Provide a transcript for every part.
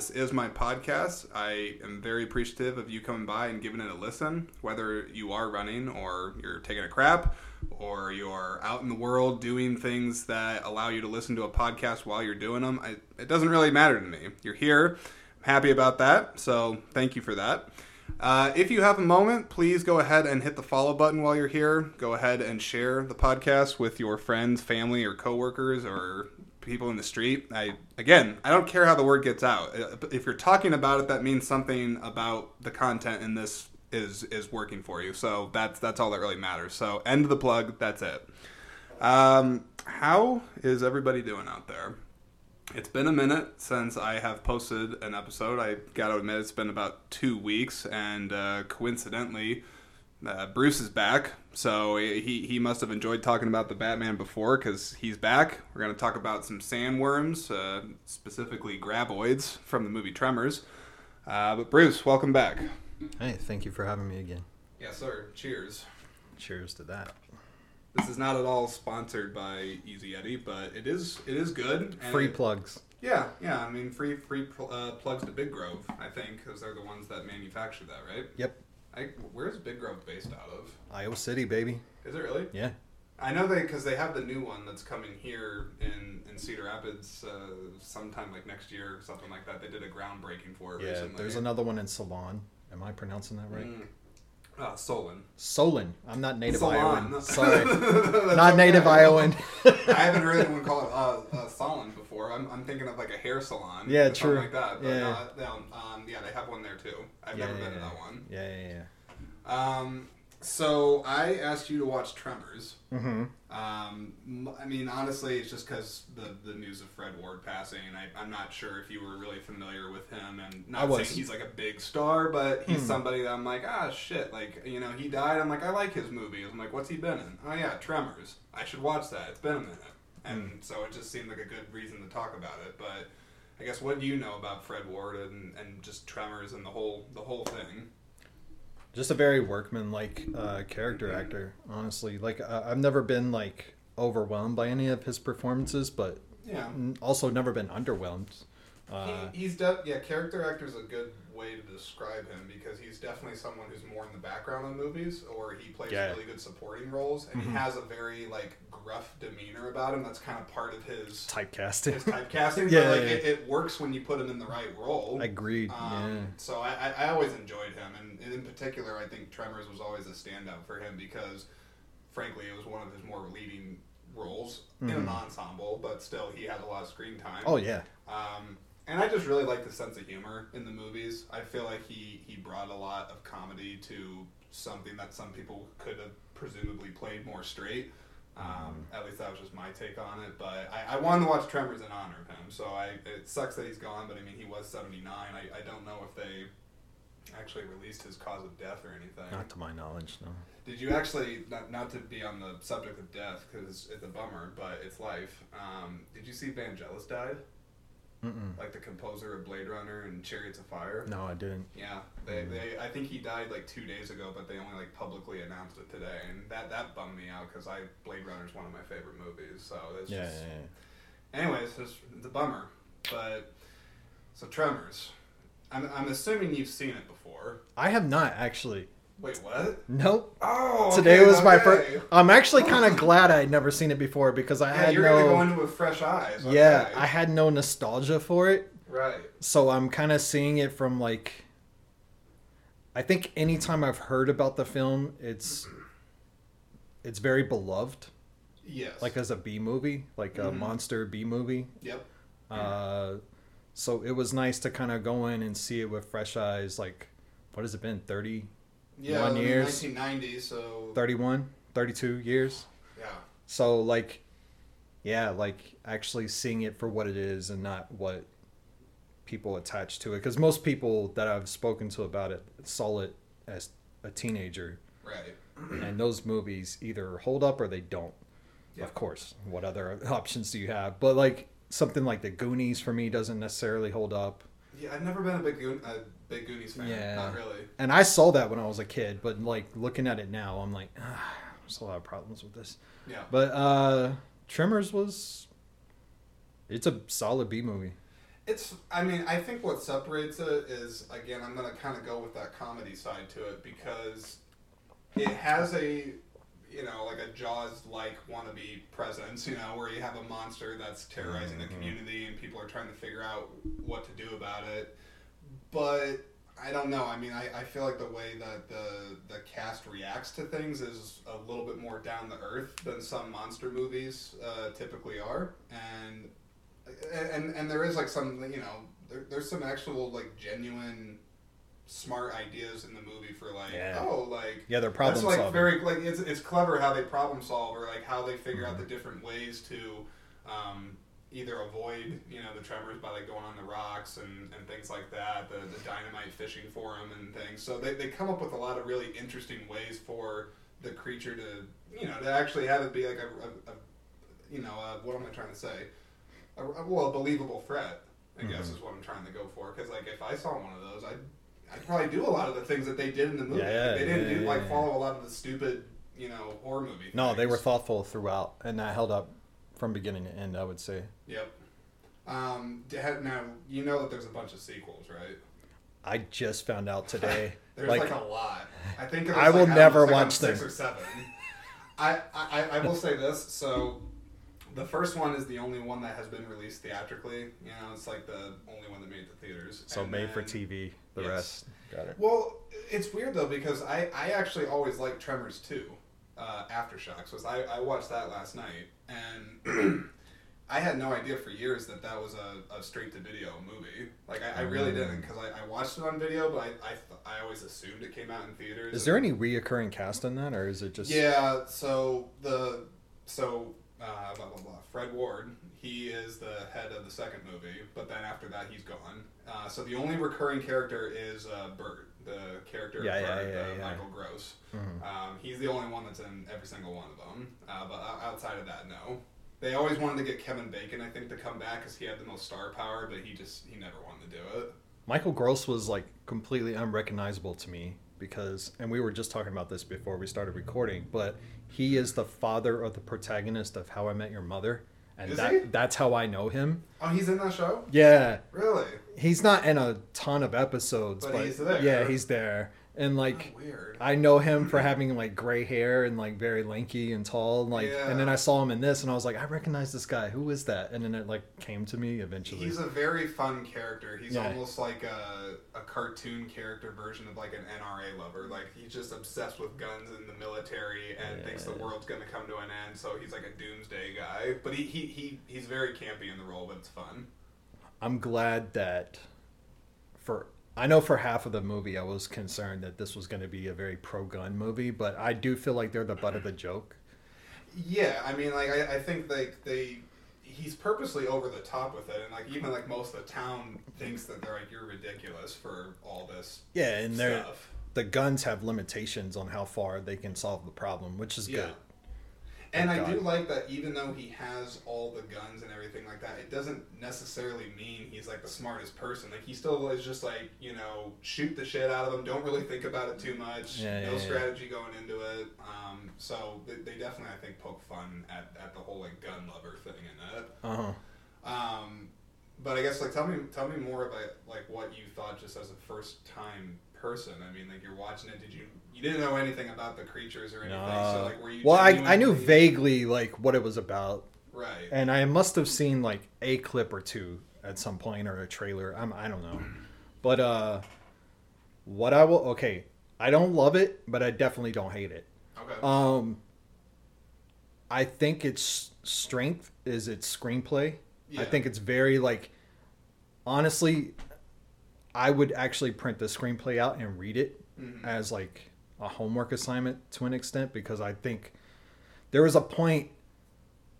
This is my podcast. I am very appreciative of you coming by and giving it a listen, whether you are running or you're taking a crap or you're out in the world doing things that allow you to listen to a podcast while you're doing them. I, it doesn't really matter to me. You're here. I'm happy about that. So thank you for that. Uh, if you have a moment, please go ahead and hit the follow button while you're here. Go ahead and share the podcast with your friends, family, or coworkers, or people in the street. I again, I don't care how the word gets out. Uh, If you're talking about it, that means something about the content in this is is working for you. So that's that's all that really matters. So end the plug. That's it. Um, how is everybody doing out there? It's been a minute since I have posted an episode. I got to admit, it's been about two weeks, and uh, coincidentally, uh, Bruce is back. So he, he must have enjoyed talking about the Batman before because he's back. We're going to talk about some sandworms, uh, specifically graboids from the movie Tremors. Uh, but Bruce, welcome back. Hey, thank you for having me again. Yes, sir. Cheers. Cheers to that. This is not at all sponsored by Easy Eddy, but it is it is good. and Free it- plugs. Yeah, yeah. I mean, free free pl- uh, plugs to Big Grove, I think, because they're the ones that manufacture that, right? Yep. I, where's Big Grove based out of? Iowa City, baby. Is it really? Yeah. I know they because they have the new one that's coming here in in Cedar Rapids uh, sometime like next year or something like that. They did a groundbreaking for it Yeah. recently. There's another one in Salon. Am I pronouncing that right? Mm. Uh, Solon. Solon. I'm not native Solon. Iowan. Sorry. Not okay. native Iowan. I haven't heard anyone call it uh, uh, salon before. I'm, I'm thinking of like a hair salon. Yeah, true. like that. But Yeah. um, yeah, they have one there too. I've yeah, never yeah, been to that one. Yeah, yeah, yeah, Um, so I asked you to watch Tremors. Mm-hmm. Um, I mean, honestly, it's just because the the news of Fred Ward passing. I, I'm not sure if you were really familiar with him, and not saying he's like a big star, but he's Hmm. somebody that I'm like, ah, shit, like you know, he died. I'm like, I like his movies. I'm like, what's he been in? Oh yeah, Tremors. I should watch that. It's been a minute, and Hmm. so it just seemed like a good reason to talk about it. But I guess what do you know about Fred Ward and, and just Tremors and the whole the whole thing? Just a very workman-like uh, character actor. Honestly, like uh, I've never been like overwhelmed by any of his performances, but Yeah. also never been underwhelmed. Uh, he, he's de- yeah, character actor is a good way to describe him because he's definitely someone who's more in the background of movies, or he plays Yeah. really good supporting roles, and Mhm. he has a very like gruff demeanor about him. That's kind of part of his typecasting. his typecasting. Yeah, but like yeah, It, it works when you put him in the right role. Agreed. Um, yeah. So I, I, I always enjoyed him, and, in particular, I think Tremors was always a standout for him because, frankly, it was one of his more leading roles in an Mhm. ensemble, but still, he had a lot of screen time. Oh yeah. Um, and I just really like the sense of humor in the movies. I feel like he, he brought a lot of comedy to something that some people could have presumably played more straight. Um, At least that was just my take on it. But I, I wanted to watch Tremors in honor of him. So I it sucks that he's gone, but I mean, he was 79. I, I don't know if they actually released his cause of death or anything. Not to my knowledge, no. Did you actually, not, not to be on the subject of death, because it's a bummer, but it's life. Um, did you see Vangelis died? Mm-mm. like the composer of Blade Runner and Chariots of Fire. No, I didn't. Yeah, they, they I think he died like two days ago, but they only like publicly announced it today, and that that bummed me out because I Blade Runner is one of my favorite movies. So it's Yeah, just, yeah, yeah. anyways, it's, it's a bummer. But so Tremors, I'm I'm assuming you've seen it before. I have not actually. Wait, what? Nope. Oh, Today okay, was my first. I'm actually kind of glad I had never seen it before because I Yeah, had you're gonna go no. into it with fresh eyes. Okay. Yeah, I had no nostalgia for it, right. so I'm kind of seeing it from like. I think anytime I've heard about the film, it's. It's very beloved, Yes. like as a B movie, like a Mhm. monster B movie. Yep. Uh, so it was nice to kind of go in and see it with fresh eyes. Like, what has it been? 30, Yeah. One I years. 1990, so 31, 32 years? yeah. So like, yeah, like actually seeing it for what it is and not what people attach to it. Because most people that I've spoken to about it saw it as a teenager, Right. and those movies either hold up or they don't. Yeah. Of course, what other options do you have? But like something like the Goonies for me doesn't necessarily hold up. Yeah, I've never been a big Goon- a big Goonies fan. Yeah. Not really. And I saw that when I was a kid, but like looking at it now, I'm like, ah, there's a lot of problems with this. Yeah. But uh Tremors was it's a solid B movie. It's. I mean, I think what separates it is again. I'm gonna kind of go with that comedy side to it because it has a, you know, like a Jaws like wannabe presence. You know, where you have a monster that's terrorizing the Mhm. community and people are trying to figure out what to do about it. But I don't know. I mean, I, I feel like the way that the the cast reacts to things is a little bit more down the earth than some monster movies uh, typically are, and and and there is like some you know there, there's some actual like genuine smart ideas in the movie for like Yeah. oh like Yeah, they're problem that's like solving. very like it's it's clever how they problem solve or like how they figure out the different ways to um, either avoid you know the tremors by like going on the rocks and, and things like that the, the dynamite fishing for them and things so they, they come up with a lot of really interesting ways for the creature to you know to actually have it be like a, a, a you know a, what am I trying to say a, well a believable threat I guess Mhm. is what I'm trying to go for because like if I saw one of those I'd I'd probably do a lot of the things that they did in the movie. Yeah, they didn't yeah, do yeah, like yeah. follow a lot of the stupid, you know, horror movie. No, they were thoughtful throughout, and that held up from beginning to end. I would say. Yep. Um, now you know that there's a bunch of sequels, right? I just found out today. There's like, like, a lot. I think there's, I like, will know, never like on watch six or seven. I, I I will say this. So, the first one is the only one that has been released theatrically. You know, it's like the only one that made the theaters. so And made for TV. The Yes. rest, got it. Well, it's weird though because I, I actually always liked Tremors too. uh, Aftershocks. Was I, I watched that last night and I had no idea for years that that was a, a straight to video movie. Like I, I really Mm. didn't because I, I watched it on video, but I I, th- I always assumed it came out in theaters. Is there any reoccurring cast in that, or is it just? Yeah. So the so uh, blah blah blah. Fred Ward. He is the head of the second movie, but then after that he's gone. Uh, so the only recurring character is uh, Burt, the character Yeah, of yeah, Burt, yeah, uh, yeah. Michael Gross. Mhm. Um, he's the only one that's in every single one of them. Uh, but outside of that, no. They always wanted to get Kevin Bacon, I think, to come back because he had the most star power, but he just he never wanted to do it. Michael Gross was like completely unrecognizable to me because, and we were just talking about this before we started recording, but he is the father of the protagonist of How I Met Your Mother, and Is that he? that's how I know him. Oh, he's in that show? Yeah, Really? he's not in a ton of episodes, But but, he's there. yeah, he's there, and like. I know him for having like gray hair and like very lanky and tall, and, like, and then I saw him in this, and I was like, I recognize this guy. Who is that? And then it like came to me eventually. He's a very fun character. He's Yeah. almost like a, a cartoon character version of like an NRA lover. Like he's just obsessed with guns and the military and thinks the world's gonna come to an end. So he's like a doomsday guy. But he, he, he he's very campy in the role, but it's fun. I'm glad that for I know for half of the movie I was concerned that this was going to be a very pro gun movie, but I do feel like they're the butt of the joke. Yeah, I mean, like I, I think like they. He's purposely over the top with it, and like even like most of the town thinks that they're like you're ridiculous for all this Yeah, and they're the guns have limitations on how far they can solve the problem, which is Yeah. good. And I do like that even though he has all the guns and everything like that, it doesn't necessarily mean he's like the smartest person. Like he still is just like, you know, shoot the shit out of them, don't really think about it too much, Yeah, no yeah, yeah. strategy going into it. Um, so they, they definitely I think poke fun at, at the whole like gun lover thing in it. Uh-huh. Um, but I guess like tell me tell me more about like what you thought just as a first time person. I mean, like you're watching it. Did you you didn't know anything about the creatures or anything? So like were you? Well, I, I knew vaguely like what it was about, Right. and I must have seen like a clip or two at some point or a trailer. I'm I don't know, but uh, what I will okay, I don't love it, but I definitely don't hate it. Okay. Um, I think its strength is its screenplay. Yeah. I think it's very like, honestly, I would actually print the screenplay out and read it Mhm. as like a homework assignment to an extent because I think there was a point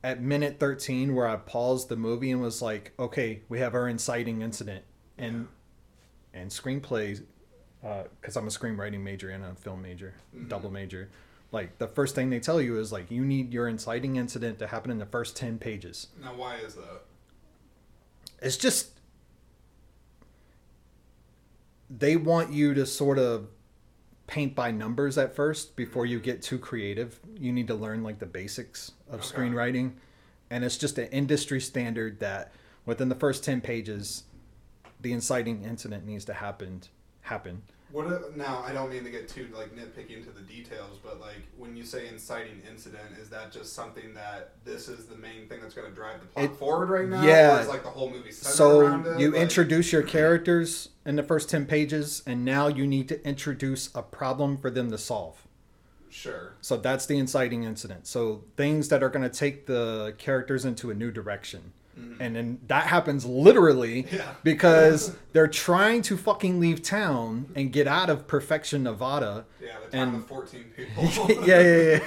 at minute 13 where I paused the movie and was like, okay, we have our inciting incident and and screenplays because I'm a screenwriting major and a film major, Mhm. double major. Like the first thing they tell you is like you need your inciting incident to happen in the first 10 pages. Now, why is that? It's just they want you to sort of paint by numbers at first before you get too creative. You need to learn like the basics of Okay. screenwriting. And it's just an industry standard that within the first 10 pages, the inciting incident needs to happen happen. What if, now? I don't mean to get too like nitpicky into the details, but like when you say inciting incident, is that just something that this is the main thing that's going to drive the plot It- forward right now? yeah. like the whole movie centered So around it? you Like- introduce your characters in the first 10 pages and now you need to introduce a problem for them to solve. sure, So that's the inciting incident. So things that are going to take the characters into a new direction. And then that happens literally Mm-hmm. Yeah. because they're trying to fucking leave town and get out of Perfection, Nevada. yeah, the time And- of fourteen people. yeah, yeah, yeah.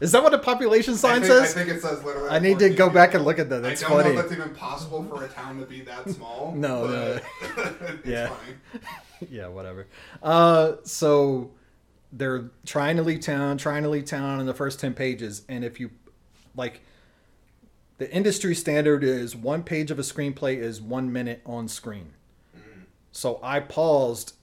Is that what the population I sign think, I says? think it says literally. I need to 14 go back and look at that. That's I don't funny. know if that's even possible for a town to be that small. No, but it's Yeah. funny. yeah, whatever. Uh, so they're trying to leave town, trying to leave town in the first 10 pages. And if you like, the industry standard is one page of a screenplay is one minute on screen. So I paused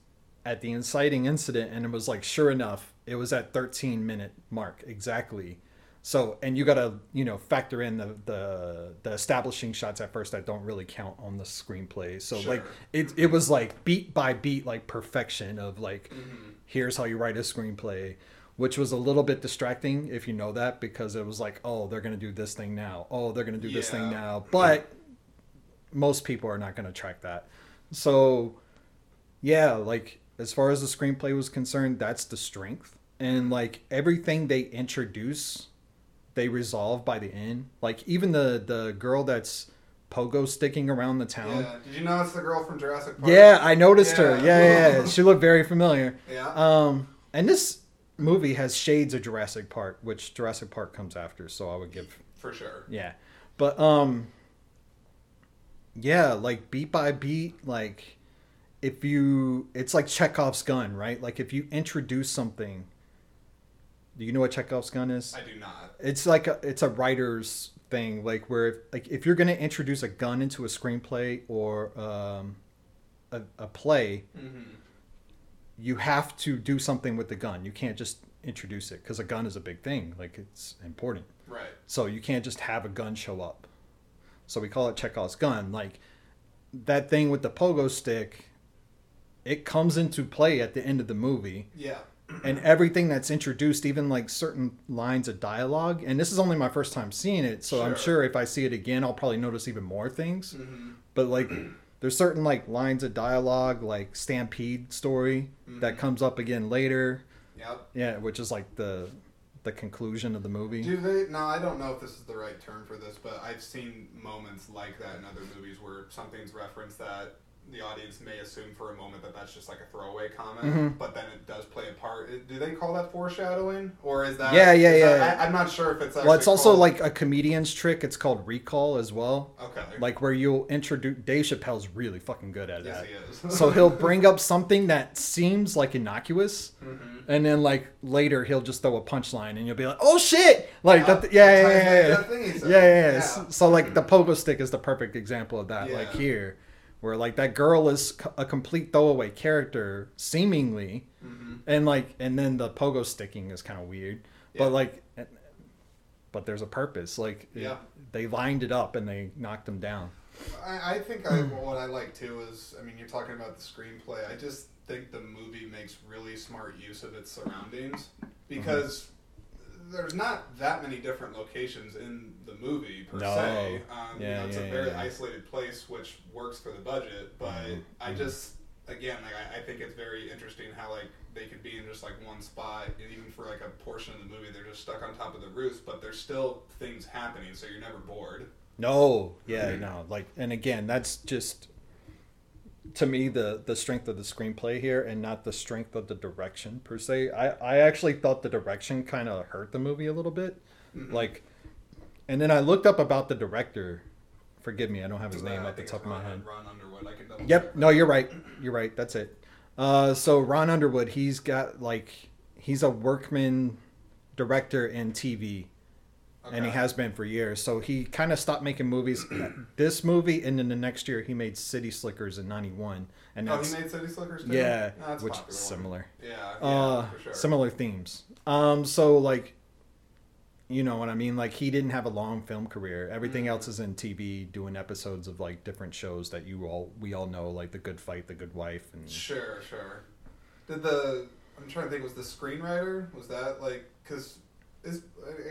at the inciting incident and it was like, sure enough, it was at 13 minute mark exactly. So, and you got to, you know, factor in the, the, the establishing shots at first that don't really count on the screenplay. So like it, it was like beat by beat, like perfection of like, Mm-hmm. here's how you write a screenplay, which was a little bit distracting if you know that, because it was like, oh, they're going to do this thing now. Oh, they're going to do this thing now. But most people are not going to track that. So, yeah, like as far as the screenplay was concerned, that's the strength. And like everything they introduce, they resolve by the end. Like even the the girl that's pogo sticking around the town. Yeah. Did you notice the girl from Jurassic Park? Yeah, I noticed her. Yeah. Yeah, yeah, yeah. She looked very familiar. Yeah. Um, and this movie has shades of Jurassic Park, which Jurassic Park comes after, so I would give for sure. yeah. But um yeah, like beat by beat, like if you it's like Chekhov's gun, right? Like if you introduce something do you know what Chekhov's gun is? I do not. It's like a, it's a writer's thing, like where if, like if you're gonna introduce a gun into a screenplay or um, a, a play, Mm-hmm. You have to do something with the gun. You can't just introduce it because a gun is a big thing. Like it's important. Right. So you can't just have a gun show up. So we call it Chekhov's gun. Like that thing with the pogo stick, it comes into play at the end of the movie. Yeah. And everything that's introduced, even like certain lines of dialogue, and this is only my first time seeing it, so I'm Sure. sure if I see it again, I'll probably notice even more things. Mm-hmm. But like, there's certain like lines of dialogue, like Stampede story, that Mhm. comes up again later. Yep. Yeah, which is like the the conclusion of the movie. Do they? No, I don't know if this is the right term for this, but I've seen moments like that in other movies where something's referenced that the audience may assume for a moment that that's just like a throwaway comment, Mhm. but then it does play a part. Do they call that foreshadowing, or is that? Yeah, yeah, is that- yeah. I, I'm not sure if it's. Well, it's also called- like a comedian's trick. It's called recall as well. Okay. Like where you'll introduce. Dave Chappelle's really fucking good at yes, that. he is. so he'll bring up something that seems like innocuous, Mhm. and then like later he'll just throw a punchline, and you'll be like, "Oh shit!" Like Yeah, that. Yeah, yeah, yeah, yeah. that thing he Yeah, yeah, yeah. Yeah. So, so, like the pogo stick is the perfect example of that. Like here, where like that girl is a complete throwaway character, seemingly, Mhm. and like and then the pogo sticking is kind of weird, Yeah. but like, eh, but there's a purpose. Like it- Yeah. they lined it up and they knocked him down. I, I think I, hmm. what I like too is, I mean, you're talking about the screenplay. I just think the movie makes really smart use of its surroundings mm-hmm. because there's not that many different locations in the movie per No. se. Um, you Yeah, know, it's yeah, a very yeah. isolated place, which works for the budget. But Mhm, I mhm. just, again, like I, I think it's very interesting how like they could be in just like one spot, and even for like a portion of the movie, they're just stuck on top of the roof, but there's still things happening, so you're never bored. No, yeah, no, like, and again, that's just to me the the strength of the screenplay here, and not the strength of the direction per se. I I actually thought the direction kind of hurt the movie a little bit, Mhm. like, and then I looked up about the director. Forgive me, I don't have his name at the top of my head. Ron Underwood. I can Yep. No, you're right. You're right. That's it. Uh, so Ron Underwood, he's got like he's a workman director in TV, and he has been for years. So he kind of stopped making movies. this movie, and then the next year he made City Slickers in '91, and Oh, that's he made City Slickers too. yeah, which is similar. Yeah, yeah, Uh, sure. similar themes. Um, so like You know what I mean? Like he didn't have a long film career. Everything Mhm. else is in TV, doing episodes of like different shows that you all we all know, like The Good Fight, The Good Wife, and Sure, sure. Did the I'm trying to think was the screenwriter was that like because is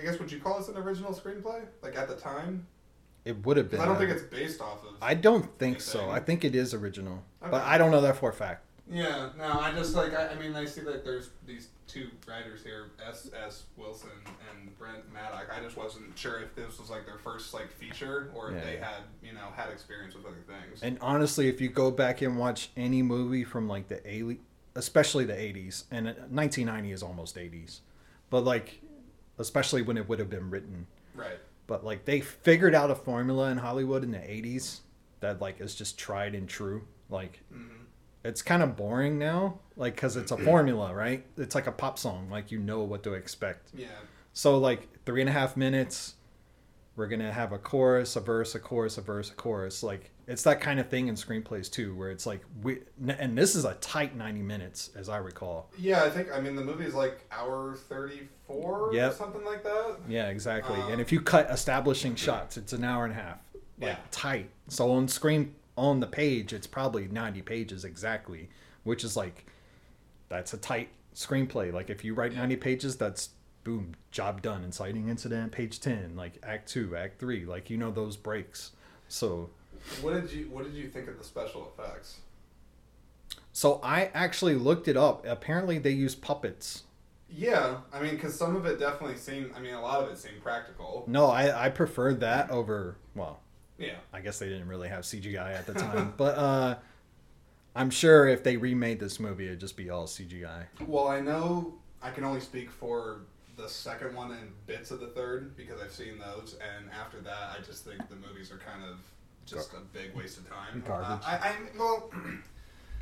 I guess would you call this an original screenplay like at the time? it would have been. I don't a- think it's based off of. I don't think so. I think it is original, but I don't know that for a fact. Yeah, no, I just like I, I mean I see that there's these two writers here, S. S. Wilson and Brent Maddock. I just wasn't sure if this was like their first like feature or if Yeah. they had you know had experience with other things. And honestly, if you go back and watch any movie from like the early, especially the '80s, and 1990 is almost '80s, but like, especially when it would have been written, right. but like they figured out a formula in Hollywood in the '80s that like is just tried and true. Like hmm it's kind of boring now, like because it's a formula, right? It's like a pop song, like you know what to expect. Yeah. So like three and a half minutes, we're gonna have a chorus, a verse, a chorus, a verse, a chorus. Like it's that kind of thing in screenplays too, where it's like we and this is a tight ninety minutes, as I recall. Yeah, I think I mean the movie is like hour thirty four Yep. or something like that. Yeah, exactly. Um, and if you cut establishing shots, it's an hour and a half. Like Yeah. tight. So on screen on the page, it's probably ninety pages exactly, which is like that's a tight screenplay. Like if you write Yeah. ninety pages, that's boom, job done. Inciting incident, page ten, like act two, act three, like you know those breaks. So What did you What did you think of the special effects? so I actually looked it up. Apparently they use puppets. Yeah, I mean, because some of it definitely seemed. I mean, a lot of it seemed practical. No, I, I preferred that over well, Yeah. I guess they didn't really have CGI at the time, but uh, I'm sure if they remade this movie, it'd just be all CGI. Well, I know I can only speak for the second one and bits of the third because I've seen those, and after that, I just think the movies are kind of just a big waste of time. Garbage. Uh, I, I well,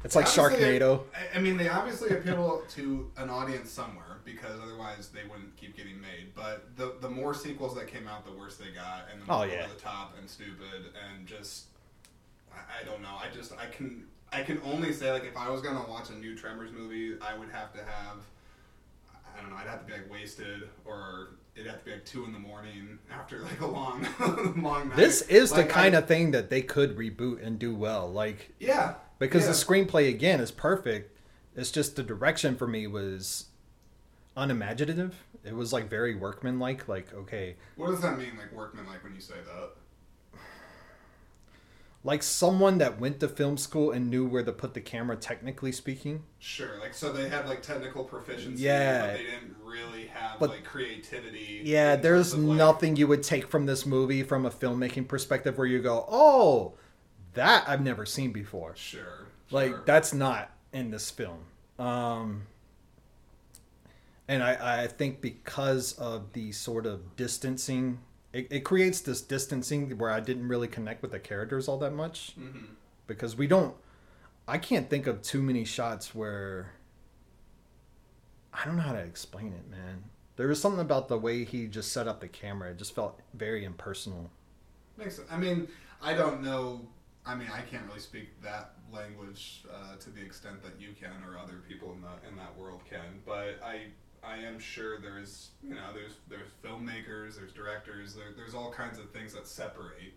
It's like obviously, Sharknado. I, I mean, they obviously appeal to an audience somewhere because otherwise they wouldn't keep getting made. But the the more sequels that came out, the worse they got, and the Oh, more yeah. over the top and stupid, and just I, I don't know. I just I can I can only say like if I was gonna watch a new Tremors movie, I would have to have I don't know. I'd have to be like wasted, or it'd have to be like two in the morning after like a long long night. This is Like, the kind I- of thing that they could reboot and do well. Like yeah because yeah. the screenplay again is perfect. It's just the direction for me was unimaginative. It was like very workmanlike. Like okay, What does that mean, like workmanlike when you say that? Like someone that went to film school and knew where to put the camera. Technically speaking, Sure, like so they had like technical proficiency, Yeah. but they didn't really have But- like creativity. Yeah, there's of, like- nothing you would take from this movie from a filmmaking perspective where you go, "Oh, that I've never seen before." Sure, Like sure. that's not in this film. Um and I, I think because of the sort of distancing it, it creates this distancing where I didn't really connect with the characters all that much Mhm. because we don't I can't think of too many shots where I don't know how to explain it, man. There was something about the way he just set up the camera. It just felt very impersonal. Makes sense. I mean, I don't know. I mean, I can't really speak that language uh, to the extent that you can or other people in the in that world can. But I I am sure there's you know there's there's filmmakers, there's directors, there, there's all kinds of things that separate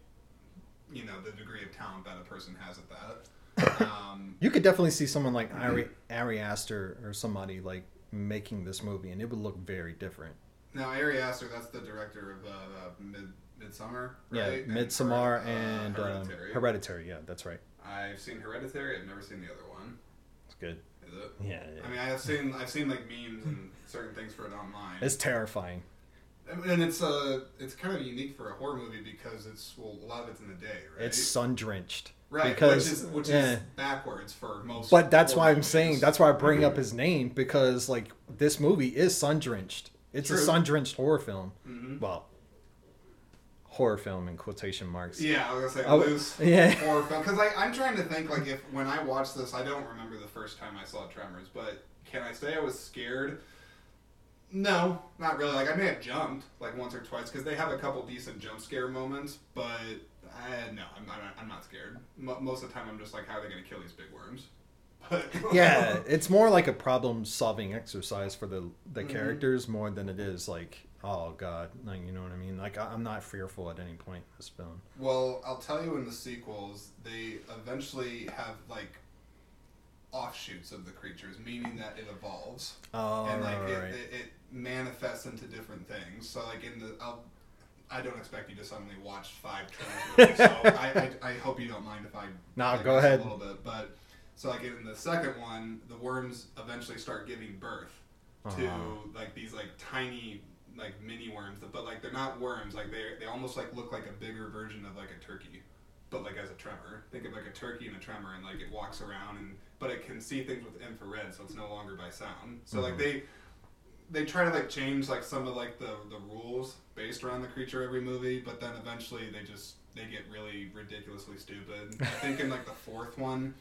you know the degree of talent that a person has at that. Um, You could definitely see someone like Ari, Ari Aster or somebody like making this movie, and it would look very different. now, Ari Aster, that's the director of uh, uh, Mid Midsummer, Yeah, right? And Midsommar for, uh, and Hereditary. Hereditary. Um, Hereditary. Yeah, that's right. I've seen Hereditary. I've never seen the other one. It's good. Is it? Yeah, yeah. I mean, I've seen I've seen like memes and certain things for it online. it's terrifying. and it's uh it's kind of unique for a horror movie because it's well a lot of it's in the day, right? It's sun drenched. right, because which is which yeah. is backwards for most. But that's why I'm saying that's why I bring up his name because like this movie is sun drenched. It's a sun drenched horror film. Mhm. Well, horror film in quotation marks. Yeah, I was gonna say Oh, loose yeah. horror film because like I'm trying to think like if when I watched this, I don't remember the first time I saw Tremors, but can I say I was scared? No, not really. Like I may have jumped like once or twice because they have a couple decent jump scare moments, but I, no, I'm not. I'm not scared. Mo most of the time, I'm just like, how are they gonna kill these big worms? But yeah, it's more like a problem solving exercise for the the Mhm. characters more than it is like oh god, like you know what I mean. Like I, I'm not fearful at any point in this film. Well, I'll tell you in the sequels, they eventually have like offshoots of the creatures, meaning that it evolves Oh, and like right, it, right. it, it manifests into different things. So like in the, I'll, I don't expect you to suddenly watch five movies. so I, I, I hope you don't mind if I. No, go ahead. A little bit, but so like in the second one, the worms eventually start giving birth to Uh-huh. like these like tiny like mini worms, but like they're not worms. Like they they almost like look like a bigger version of like a turkey, but like as a tremor. Think of like a turkey and a tremor, and like it walks around and but it can see things with infrared, so it's no longer by sound. So like Mhm. they they try to like change like some of like the the rules based around the creature every movie, but then eventually they just they get really ridiculously stupid. I think in like the fourth one,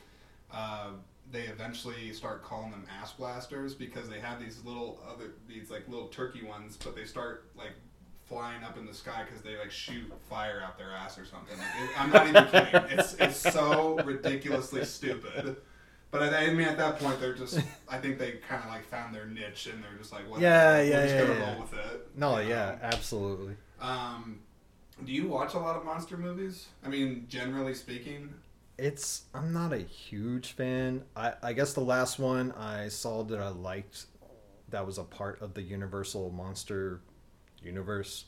uh, they eventually start calling them ass blasters because they have these little other these like little turkey ones, but they start like flying up in the sky because they like shoot fire out their ass or something. Like, it, I'm not even kidding. It's it's so ridiculously stupid. But I, I mean, at that point, they're just. I think they kind of like found their niche, and they're just like, whatever. Yeah, yeah, just yeah, gonna yeah. roll with it. No, you yeah, absolutely. Um, do you watch a lot of monster movies? I mean, generally speaking. It's I'm not a huge fan. I I guess the last one I saw that I liked that was a part of the Universal Monster universe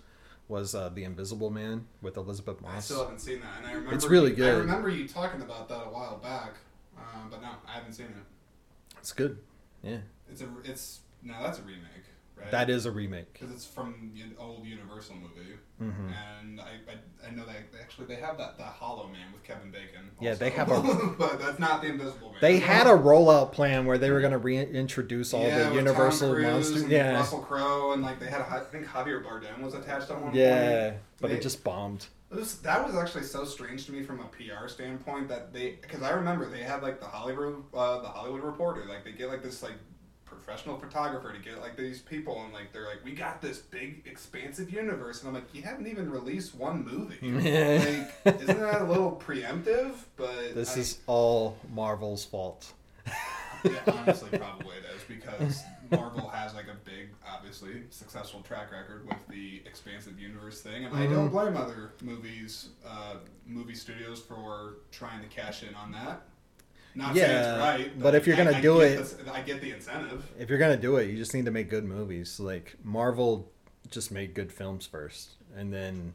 was uh, the Invisible Man with Elisabeth Moss. I still haven't seen that, and I remember It's really I good. I remember you talking about that a while back, um, but no, I haven't seen it. It's good. Yeah, It's a. It's no, that's a remake, right? that is a remake. because it's from the old Universal movie, hmm and I, I, I know they actually they have that the Hollow Man with Kevin Bacon. Yeah, they also. have but that's not the Invisible Man. They had a rollout plan where they were going to reintroduce all yeah, the Universal monsters. and Yeah, Russell Crowe, and like they had, I think Javier Bardem was attached on one point. yeah, but They- it just bombed. It was, that was actually so strange to me from a PR standpoint that they because I remember they had like the Hollywood uh, the Hollywood Reporter like they get like this like professional photographer to get like these people and like they're like we got this big expansive universe and I'm like you haven't even released one movie like isn't that a little preemptive but This I- is all Marvel's fault. yeah, honestly probably it is because Marvel has like a big obviously successful track record with the expansive universe thing and I Mm-hmm. don't blame other movies uh, movie studios for trying to cash in on that not saying Yeah, it's right but if you're gonna I do get it- the- I get the incentive If you're gonna do it, you just need to make good movies. Like Marvel just made good films first, and then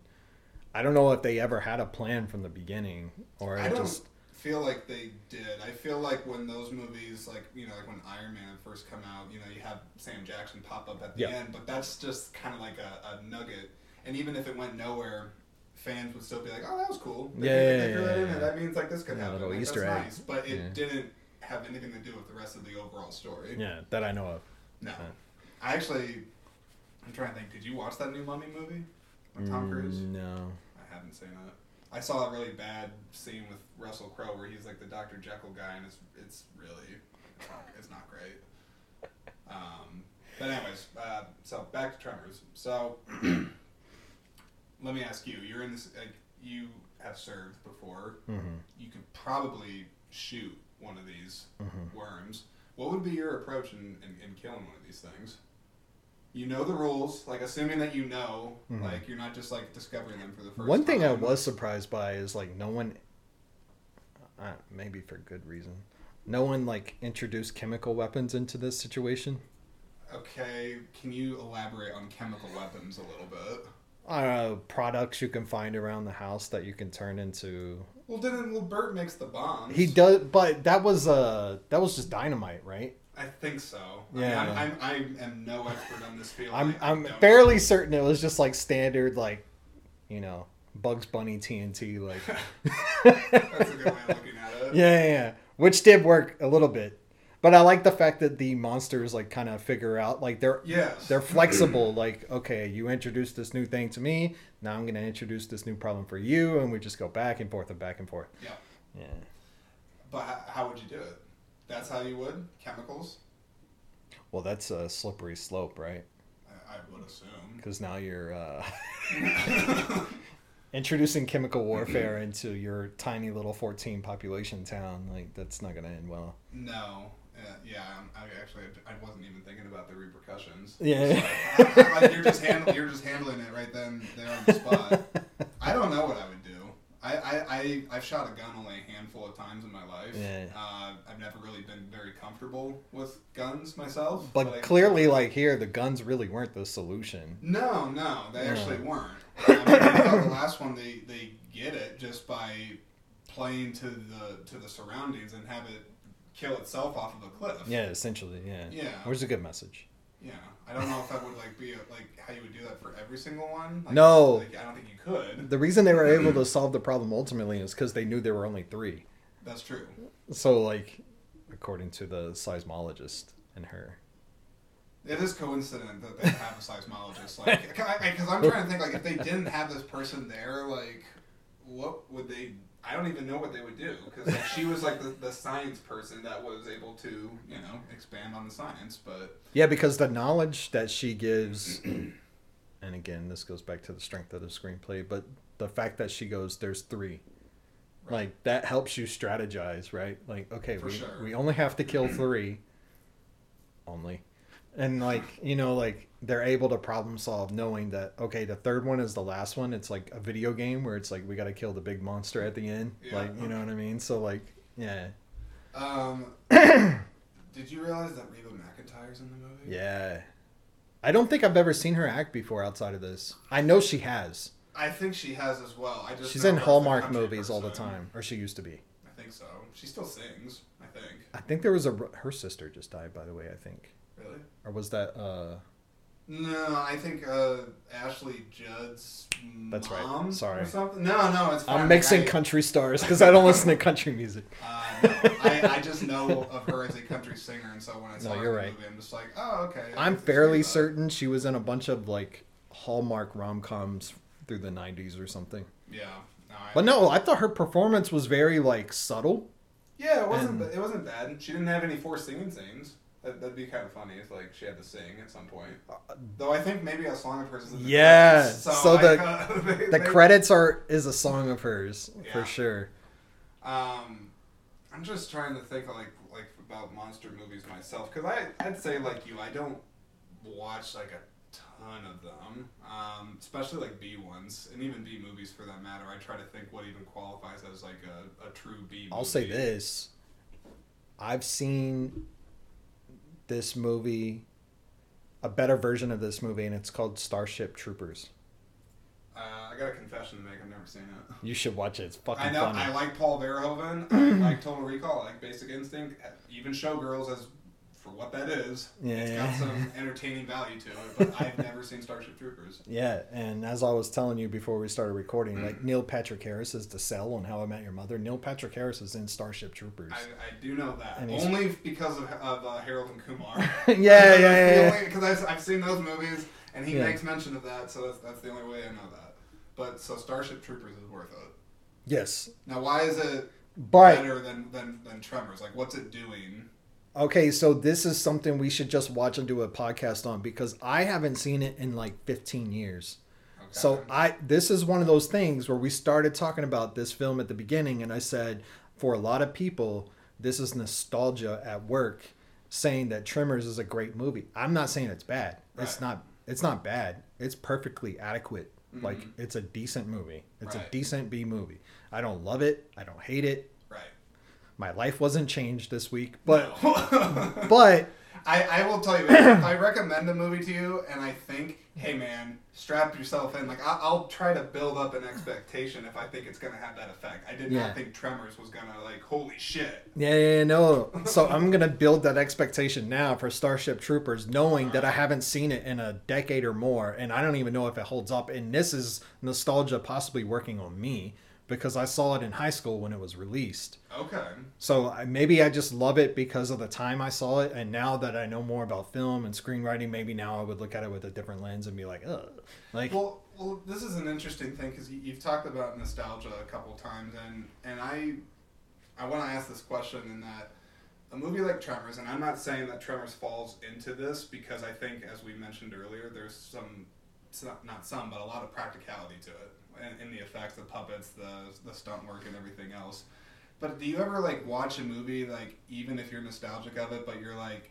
I don't know if they ever had a plan from the beginning, or I just feel like they did. I feel like when those movies, like you know, like when Iron Man first come out, you know, you have Sam Jackson pop up at the Yeah. end, but that's just kind of like a, a nugget. And even if it went nowhere, fans would still be like, "Oh, that was cool." They, Yeah, yeah, yeah, that yeah. there. That means like this could happen. little Like, Easter that's egg. nice, but it Yeah. didn't have anything to do with the rest of the overall story. yeah that I know of. No. I actually, I'm trying to think. Did you watch that new Mummy movie with Tom Cruise? Mm, No. I haven't seen it. I saw a really bad scene with Russell Crowe where he's like the Dr. Jekyll guy, and it's it's really it's not, it's not great. Um, but anyways, uh, so back to Tremors. So let me ask you: You're in this. Like, you have served before. hmm You could probably shoot one of these hmm worms. What would be your approach in, in, in killing one of these things? You know the rules, like assuming that you know, Mhm. like you're not just like discovering them for the first One thing I was surprised by is like no one, uh, maybe for good reason, no one like introduced chemical weapons into this situation. Okay, can you elaborate on chemical weapons a little bit? Uh, products you can find around the house that you can turn into. Well, didn't well Burt makes the bombs? He does, but that was uh that was just dynamite, right? I think so. Yeah. I, mean, I'm, I'm, I am no expert on this field. I'm I'm fairly certain it was just like standard like, you know, Bugs Bunny TNT like. That's a good way of looking at it. Yeah, yeah, yeah. Which did work a little bit. But I like the fact that the monsters like kind of figure out like they're Yes. they're flexible. like, okay, you introduced this new thing to me. Now I'm gonna introduce this new problem for you, and we just go back and forth and back and forth. Yeah. Yeah. But how, how would you do it? That's how you would chemicals. Well, that's a slippery slope, right? I, I would assume. Because now you're uh, introducing chemical warfare into your tiny little 14 population town. Like, that's not gonna end well. No, yeah, um, I actually I wasn't even thinking about the repercussions. Yeah. It's like, like you're just handling you're just handling it right then there on the spot. I don't know what I would do. I, I, I I've shot a gun only a handful of times in my life. Yeah. Uh, I've never really been very comfortable with guns myself. But I- clearly, like here, the guns really weren't the solution. No, no, they Yeah. actually weren't. I mean, the last one they, they get it just by playing to the to the surroundings and have it kill itself off of a cliff. Yeah, essentially, yeah. Yeah. Is a good message. Yeah. I don't know if that would like be a, like how you would do that for every single one. Like, No. Like, I don't think you could. The reason they were able to solve the problem ultimately is because they knew there were only three. That's true. So, like, according to the seismologist and her. It is coincident that they have a seismologist. Like, because I'm trying to think like if they didn't have this person there, like, what would they? I don't even know what they would do because like, she was like the, the science person that was able to you know expand on the science, but Yeah, because the knowledge that she gives, and again, this goes back to the strength of the screenplay, but the fact that she goes, there's three. Right. Like, that helps you strategize, right? Like, okay, For we, sure. we only have to kill three. Only. And, like, you know, like, they're able to problem solve knowing that, okay, the third one is the last one. It's like a video game where it's like, we got to kill the big monster at the end. Yeah. Like, you know what I mean? So, like, yeah. um, did you realize that Reba McEntire's in the movie? Yeah. I don't think I've ever seen her act before outside of this. I know she has. I think she has as well. I just She's in Hallmark movies all the time, or she used to be. I think so. She still sings. I think. I think there was a her sister just died by the way, I think. Really? Or was that uh No, I think uh, Ashley Judd's That's right. mom Sorry. or something. No, no, it's fine. I'm mixing I, country stars cuz I don't listen to country music. Uh, no, I, I just know of her as a country singer, and so when I saw No, her you're in the right. movie, I'm just like, oh, okay. I'm fairly that. certain she was in a bunch of like Hallmark rom-coms through the 90s or something. Yeah. No, I, But no, I thought her performance was very like subtle. Yeah, it wasn't. and- it wasn't bad. She didn't have any forced singing scenes. That, that'd be kind of funny if like she had to sing at some point. Though I think maybe a song of hers is in the Yeah, credits, so I the- kinda- they- The they- credits are is a song of hers for sure. Um, I'm just trying to think like like about monster movies myself because I I'd say like you I don't watch like a ton of them, um, especially like B ones and even B movies for that matter. I try to think what even qualifies as like a, a true B. Movie. I'll say this. I've seen this movie, a better version of this movie, and it's called Starship Troopers. Uh, I got a confession to make. I've never seen it. You should watch it. It's fucking I know funny. I like Paul Verhoeven. I like Total Recall. I like Basic Instinct. Even Showgirls as for what that is. It's Yeah. got some entertaining value to it, but I've never seen Starship Troopers. yeah, and as I was telling you before we started recording, like Neil Patrick Harris is the cell on How I Met Your Mother. Neil Patrick Harris is in Starship Troopers. I, I do know that only because of, of uh, Harold and Kumar. yeah, yeah, yeah, yeah. Because I've, I've seen those movies, and he Yeah. makes mention of that, so that's, that's the only way I know that. But so Starship Troopers is worth it. Yes, Now, why is it but better than, than than Tremors? Like, what's it doing? Okay, so this is something we should just watch and do a podcast on because I haven't seen it in like 15 years. Okay. So I this is one of those things where we started talking about this film at the beginning and I said for a lot of people this is nostalgia at work saying that Tremors is a great movie. I'm not saying it's bad. It's not it's not bad. It's perfectly adequate. Like mm-hmm. it's a decent movie. It's a decent B movie. I don't love it. I don't hate it. Right. My life wasn't changed this week, but but I, I will tell you, if I recommend a movie to you and I think, hey man, strap yourself in, like I, I'll try to build up an expectation if I think it's going to have that effect. I did Yeah. not think Tremors was going to, like, holy shit. Yeah, yeah, yeah, no. So I'm gonna build that expectation now for Starship Troopers, knowing that I haven't seen it in a decade or more, and I don't even know if it holds up. And this is nostalgia possibly working on me because I saw it in high school when it was released. Okay. So I, maybe I just love it because of the time I saw it, and now that I know more about film and screenwriting, maybe now I would look at it with a different lens and be like, ugh, like Well, well, this is an interesting thing because you've talked about nostalgia a couple times, and and I, I want to ask this question in that a movie like Tremors, and I'm not saying that Tremors falls into this because I think, as we mentioned earlier, there's some, not some, but a lot of practicality to it, in, in the effects, the puppets, the the stunt work, and everything else. But do you ever like watch a movie like even if you're nostalgic of it, but you're like,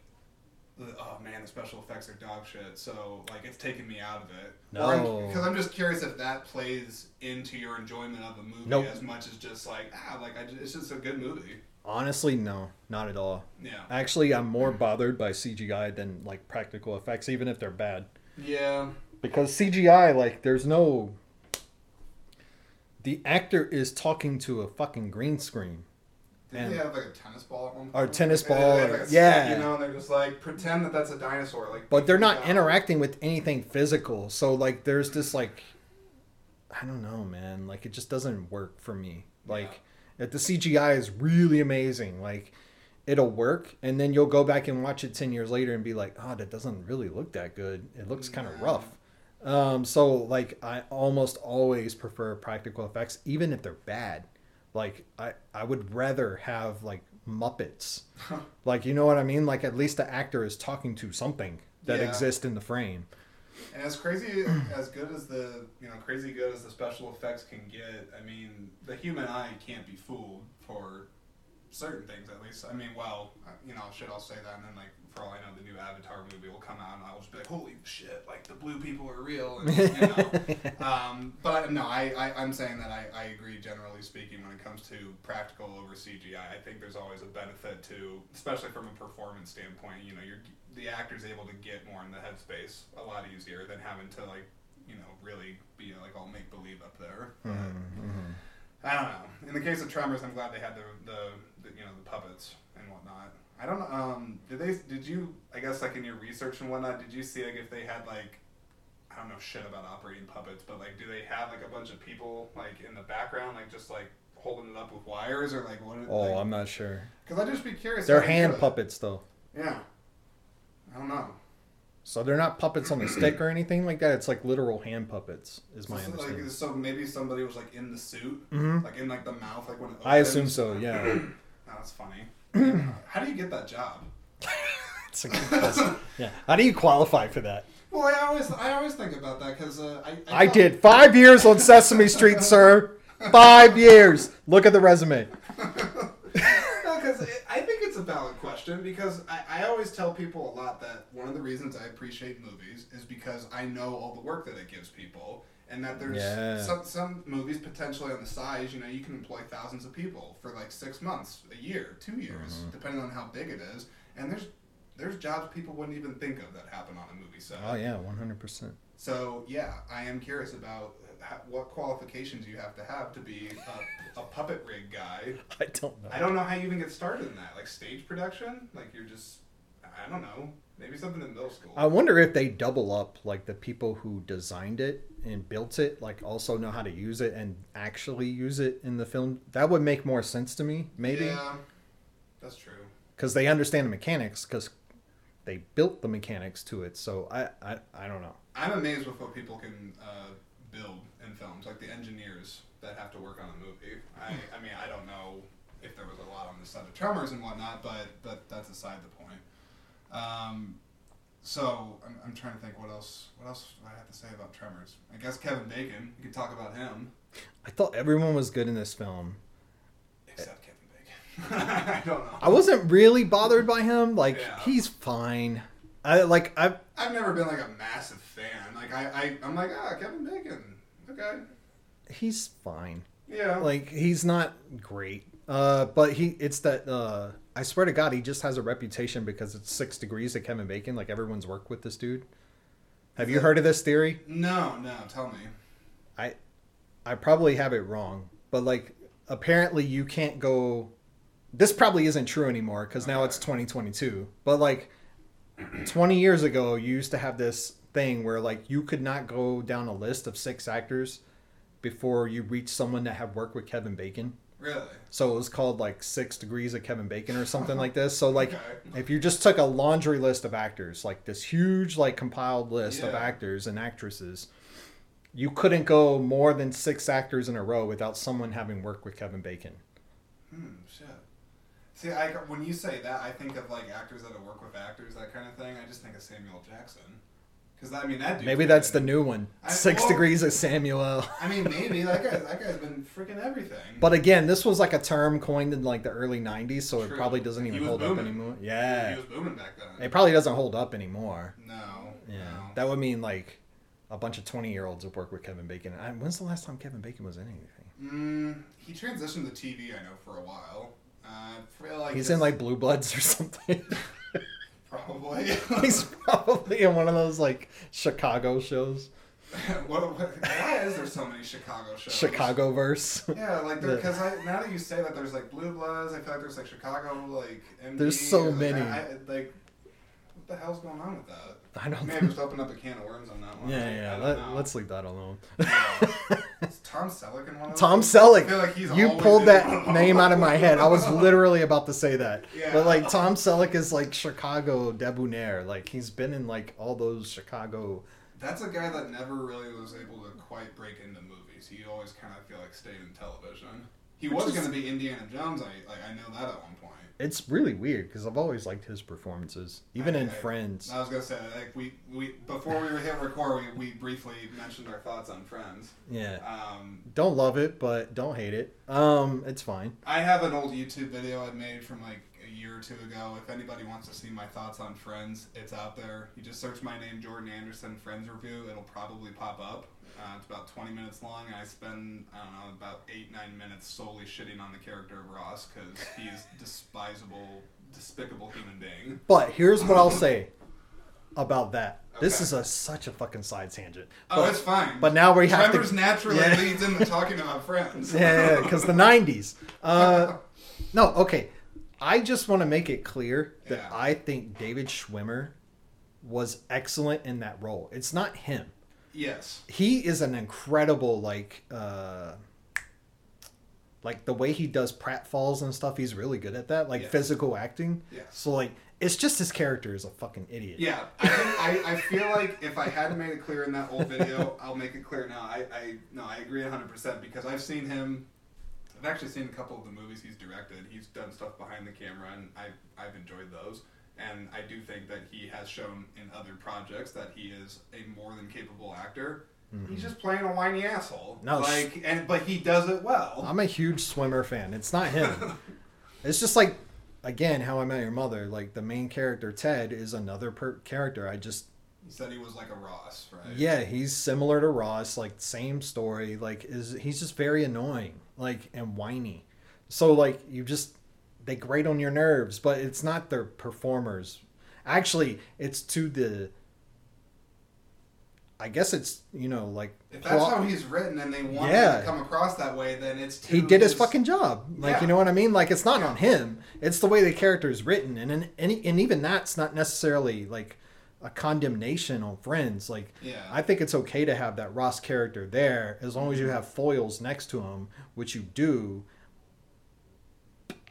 oh man, the special effects are dog shit. So like it's taking me out of it. No. Because I'm just curious if that plays into your enjoyment of the movie Nope. as much as just like ah like I, it's just a good movie. Honestly, no, not at all. Yeah. Actually, I'm more bothered by CGI than like practical effects, even if they're bad. Yeah. Because CGI, like, there's no. The actor is talking to a fucking green screen. Did they have like a tennis ball at one point? Or tennis ball, like, stick, yeah. you know, and they're just like pretend that that's a dinosaur. Like, But they're not out. interacting with anything physical. So, like, there's this, like. I don't know, man. Like, it just doesn't work for me. Like, if the CGI is really amazing, like, it'll work. And then you'll go back and watch it 10 years later and be like, oh, that doesn't really look that good. It looks kind of rough. Um, so like I almost always prefer practical effects, even if they're bad. Like I, I would rather have like Muppets. like you know what I mean? Like at least the actor is talking to something that Yeah. exists in the frame. And as crazy as good as the you know crazy good as the special effects can get, I mean the human eye can't be fooled for certain things at least. I mean, well, you know, shit, I'll say that, and then like for all I know, the new Avatar movie will come out, and I'll just be like, holy shit, like the blue people are real, and you know. um, but I, no, I, I I'm saying that I, I agree generally speaking when it comes to practical over CGI. I think there's always a benefit to, especially from a performance standpoint. You know, you're the actor's able to get more in the headspace a lot easier than having to like you know really be like all make believe up there. But Mm-hmm. I don't know. In the case of Tremors, I'm glad they had the, the, the you know the puppets and whatnot. I don't know. Um, did they? Did you? I guess like in your research and whatnot, did you see like if they had like I don't know shit about operating puppets, but like do they have like a bunch of people like in the background, like just like holding it up with wires or like what? Oh, like, I'm not sure. Because I'd just be curious. They're hand do puppets though. Yeah. I don't know. So they're not puppets on a stick or anything like that. It's like literal hand puppets, is my So, like, understanding. so maybe somebody was like in the suit, hmm like in like the mouth, like when it. I assume so. Yeah. That's funny. How do you get that job? It's a good question. yeah. How do you qualify for that? Well, I always I always think about that because uh, I I thought- did five years on Sesame Street, sir. Five years. Look at the resume. no, because I think it's a valid question because I, I always tell people a lot that one of the reasons I appreciate movies is because I know all the work that it gives people. And that there's Yeah. some, some movies potentially on the size, you know, you can employ thousands of people for like six months, a year, two years, Mm-hmm. depending on how big it is. And there's there's jobs people wouldn't even think of that happen on a movie set. Oh yeah, one hundred percent. So yeah, I am curious about what qualifications you have to have to be a, a puppet rig guy. I don't know. I don't know how you even get started in that. Like stage production? Like you're just I don't know. Maybe something in middle school. I wonder if they double up, like the people who designed it and built it, like also know how to use it and actually use it in the film. That would make more sense to me, maybe, Yeah, that's true. because they understand the mechanics, because they built the mechanics to it. So I, I, I don't know. I'm amazed with what people can uh, build in films, like the engineers that have to work on a movie. I, I mean, I don't know if there was a lot on the set of Tremors and whatnot, but but that's aside the point. Um, so I'm, I'm trying to think what else what else do I have to say about Tremors. I guess Kevin Bacon. You could talk about him, I thought everyone was good in this film. except Kevin Bacon. I don't know. I wasn't really bothered by him. Like Yeah. he's fine. I like I. I've never been like a massive fan. Like I, I I'm like ah Kevin Bacon. Okay. He's fine. Yeah. like he's not great uh but he it's that uh i swear to god he just has a reputation because it's six degrees of kevin bacon. Like everyone's worked with this dude. Have you heard of this theory? No, no. Tell me. i i probably have it wrong. But like apparently you can't go this probably isn't true anymore because now it's 2022 but like 20 years ago you used to have this thing where like you could not go down a list of six actors before you reach someone that had worked with kevin bacon Really? so it was called like six degrees of Kevin Bacon or something like this. So like, Okay. if you just took a laundry list of actors, like this huge like compiled list of actors and actresses, you couldn't go more than six actors in a row without someone having worked with Kevin Bacon. Hmm, shit. See, I, when you say that, I think of like actors that have worked with actors, that kind of thing. I just think of Samuel Jackson. Because I mean, that dude. Maybe that's the new one. I- Six well- degrees of Samuel. I mean, maybe that guy. That guy's been freaking everything. But again, this was like a term coined in like the early '90s, so it probably doesn't even hold up booming. anymore. he Yeah, was booming back then. it probably doesn't hold up anymore. No. Yeah, no. that would mean like a bunch of 20 year olds would work with Kevin Bacon. I, when's the last time Kevin Bacon was in anything? Mm, he transitioned to TV. I know for a while. Uh, like He's his- in like Blue Bloods or something. probably. He's probably in one of those like Chicago shows, what, what, why is there so many Chicago shows? Chicago verse. Yeah, like because I now that you say that there's like Blue Bloods, I feel like there's like Chicago, like MD, There's so many. I, I, like, what the hell's going on with that? I don't Maybe just opened up a can of worms on that one. Yeah, I yeah. Let, let's leave that alone. Is Tom Selleck in one of Tom those? I Selleck. feel like he's You pulled that name out of my head. I was literally about to say that. Yeah. But like Tom Selleck is like Chicago debonair. Like he's been in like all those Chicago. That's a guy that never really was able to quite break into movies. He always kind of feel like stayed in television. He Which was is- going to be Indiana Jones. I like I know that at one point. It's really weird because I've always liked his performances, even in I- I- Friends. I was gonna say like we, we before we were hit record, we, we briefly mentioned our thoughts on Friends. Yeah. Um, Don't love it, but don't hate it. Um, it's fine. I have an old YouTube video I made from like a year or two ago. If anybody wants to see my thoughts on Friends, it's out there. You just search my name, Jordan Anderson, Friends Review. It'll probably pop up. Uh, it's about 20 minutes long, and I spend, I don't know, about 8 9 minutes solely shitting on the character of Ross because he's despisable, despicable human being. But here's what I'll say about that. This is a such a fucking side tangent. Oh, But- it's fine. but now we have to- Trevor's naturally Yeah. leads into talking about Friends. yeah, because the '90s. Uh, no, okay. I just want to make it clear that Yeah. I think David Schwimmer was excellent in that role. It's not him. yes. He is an incredible like uh like the way he does pratfalls and stuff. He's really good at that, like Yes. physical acting. Yeah. So like, it's just his character is a fucking idiot. Yeah, I, think, I, I feel like if I hadn't made it clear in that old video, I'll make it clear now. I, I no, I agree 100% because I've seen him. I've actually seen a couple of the movies he's directed. He's done stuff behind the camera, and I, I've enjoyed those. And I do think that he has shown in other projects that he is a more than capable actor. Mm-hmm. He's just playing a whiny asshole. No, like, and but he does it well. I'm a huge Schwimmer fan. It's not him. it's just like, again, How I Met Your Mother. Like the main character Ted is another per- character. I just He said he was like a Ross, right? yeah, he's similar to Ross. Like same story. Like is he's just very annoying. Like and whiny. So like you just they grate on your nerves, but it's not their performers. Actually, it's to the. I guess it's you know like If that's plot- how he's written and they want Yeah. him to come across that way, then it's he did his his fucking job. Like Yeah. you know what I mean? Like it's not Yeah. on him. It's the way the character is written, and and and, and even that's not necessarily like a condemnation on Friends. Like Yeah. I think it's okay to have that Ross character there as long as you have foils next to him, which you do.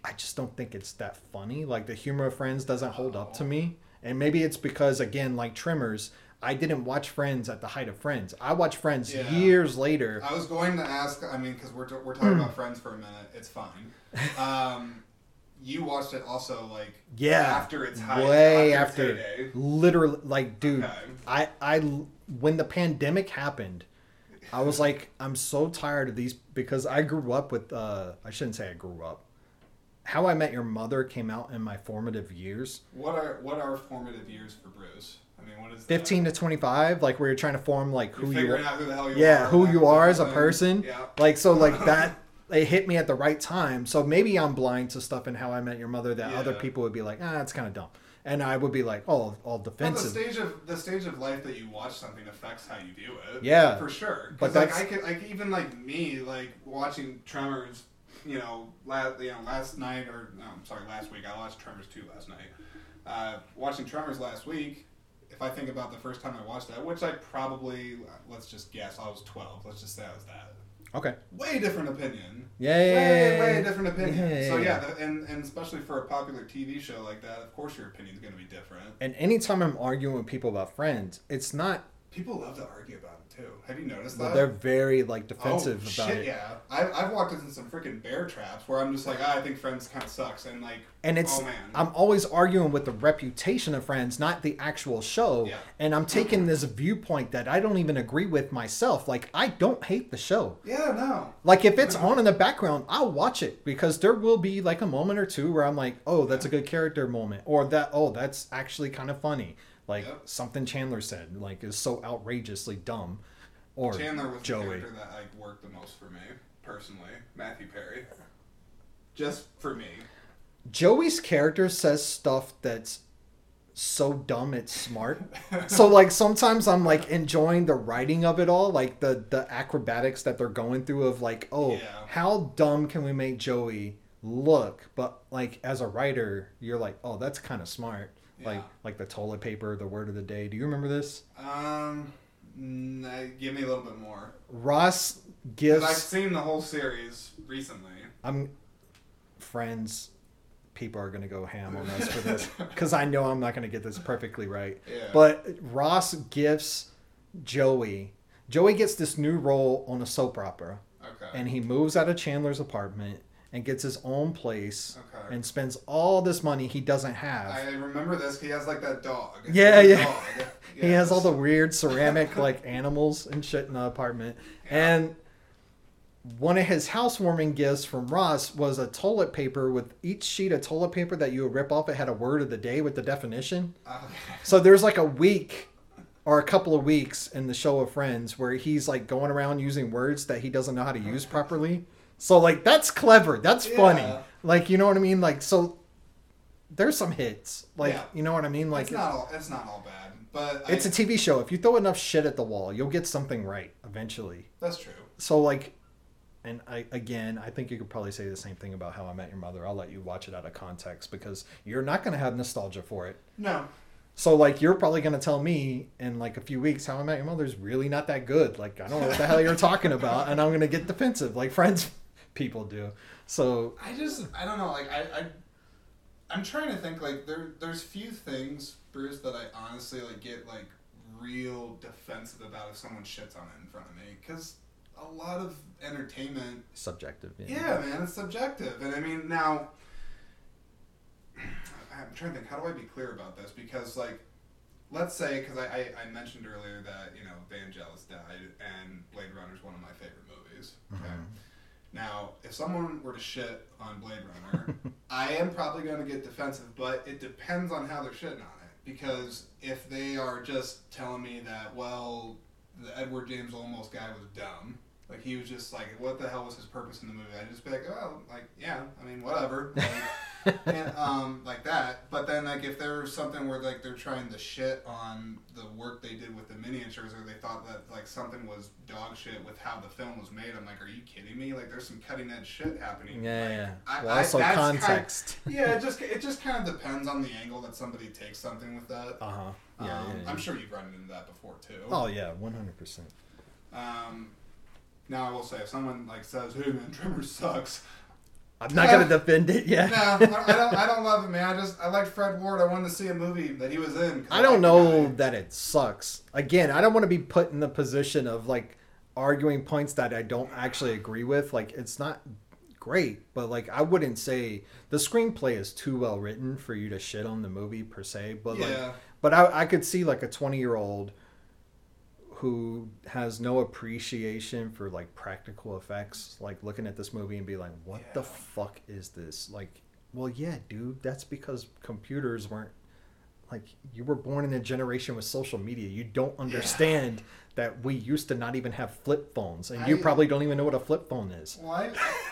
I just don't think it's that funny. Like the humor of Friends doesn't hold up to me, and maybe it's because again, like Tremors. I didn't watch Friends at the height of Friends. I watched Friends Yeah. years later. I was going to ask. I mean, because we're, we're talking about Friends for a minute. It's fine. Um, you watched it also like Yeah, after its height, way after, after, heyday. literally, like, dude, Okay. I, I, when the pandemic happened, I was like, I'm so tired of these because I grew up with, uh, I shouldn't say I grew up. How I Met Your Mother came out in my formative years, What are what are formative years for Bruce? I mean, what is that? 15 to 25, like where you're trying to form like You're who you, are. out who the hell you Yeah, are. who you are as a thing. person. Yeah. Like, so like that, it hit me at the right time. So maybe I'm blind to stuff in How I Met Your Mother that other people would be like, ah, it's kind of dumb. And I would be like, oh, all Well, the stage of the stage of life that you watch something affects how you view it. Yeah. for sure. But But like I could, like even like me, like watching Tremors. You know, last you know last night or no, I'm sorry, last week I watched Tremors two last night. Uh, watching Tremors last week. If I think about the first time I watched that, which I probably let's just guess I was 12. Let's just say I was that. Okay. Way different opinion. Yeah. Way, way different opinion. Yeah, so yeah, yeah, the, and and especially for a popular TV show like that, of course your opinion's going to be different. And anytime I'm arguing with people about friends, it's not People love to argue about too. Have you noticed Well, that? they're very like defensive oh, about shit, it. Yeah, I've, I've walked into some freaking bear traps where I'm just like, ah, I think Friends kind of sucks, and like, And it's oh man, I'm always arguing with the reputation of Friends, not the actual show. Yeah. And I'm taking this viewpoint that I don't even agree with myself. Like I don't hate the show. yeah, no, Like if it's on in the background, I'll watch it because there will be like a moment or two where I'm like, "Oh, that's a good character moment," or that, "Oh, that's actually kind of funny." Like Yep. something Chandler said, like is so outrageously dumb. Or Chandler was the Joey. character that like worked the most for me personally. Matthew Perry, just for me. Joey's character says stuff that's so dumb it's smart. so like sometimes I'm like enjoying the writing of it all, like the the acrobatics that they're going through of like, oh, Yeah. how dumb can we make Joey look? But like as a writer, you're like, oh, that's kind of smart. Like Yeah. like the toilet paper, the word of the day. Do you remember this? Um, mm, uh, give me a little bit more. Ross gives I've seen the whole series recently. I'm friends. People are gonna go ham on us for this because I know I'm not gonna get this perfectly right. Yeah. But Ross gifts Joey. Joey gets this new role on a soap opera, Okay. and he moves out of Chandler's apartment and gets his own place Okay. and spends all this money he doesn't have. I remember this. He has like that dog. Yeah, yeah. dog. He has all the weird ceramic like animals and shit in the apartment. Yeah. And one of his housewarming gifts from Ross was a toilet paper with each sheet of toilet paper that you would rip off. It had a word of the day with the definition. Okay. So there's like a week or a couple of weeks in the show of Friends where he's like going around using words that he doesn't know how to use properly. So like that's clever. That's funny. Like you know what I mean? Like so there's some hits. Like Yeah. you know what I mean? Like it's not all. It's not all bad, but it's I, a TV show. If you throw enough shit at the wall, you'll get something right eventually. that's true. So like and I again, I think you could probably say the same thing about How I Met Your Mother. I'll let you watch it out of context because you're not going to have nostalgia for it. No. So like you're probably gonna tell me in like a few weeks how I Met Your Mother's really not that good. Like I don't know what the hell you're talking about, and I'm gonna get defensive like Friends people do. So I just I don't know. Like I, I I'm trying to think. Like there there's few things, Bruce, that I honestly like get like real defensive about if someone shits on it in front of me because a lot of entertainment subjective. Yeah, man, it's subjective. And I mean, now, I'm trying to think, how do I be clear about this? Because, like, let's say, because I, I, I mentioned earlier that, you know, Vangelis died and Blade Runner is one of my favorite movies. Okay. Mhm. Now, if someone were to shit on Blade Runner, I am probably going to get defensive, but it depends on how they're shitting on it. Because if they are just telling me that, well, the Edward James Olmos guy was dumb, like he was just like, what the hell was his purpose in the movie? I'd just be like, oh, like yeah, I mean, whatever, like, and, um, like that. But then like if there was something where like they're trying to shit on the work they did with the miniatures, or they thought that like something was dog shit with how the film was made, I'm like, are you kidding me? Like there's some cutting edge shit happening. Yeah, Like, yeah. I- well, I- also that's kind- context. yeah, it just it just kind of depends on the angle that somebody takes something with that. Uh huh. Yeah, um, yeah, yeah. I'm sure you've run into that before too. Oh yeah, one hundred percent. Um, now I will say, if someone like says, "Hey man, Tremors sucks," I'm not gonna defend it yet. no, I don't, I don't. I don't love it, man. I just I liked Fred Ward. I wanted to see a movie that he was in. I don't know that it sucks. Again, I don't want to be put in the position of like arguing points that I don't actually agree with. Like it's not great, but like I wouldn't say the screenplay is too well written for you to shit on the movie per se. But like, but I, I could see like a 20 year old who has no appreciation for like practical effects, like looking at this movie and be like, what the fuck is this? Like, well, yeah, dude, that's because computers weren't like you were born in a generation with social media. You don't understand that we used to not even have flip phones, and you probably don't even know what a flip phone is. Well, I,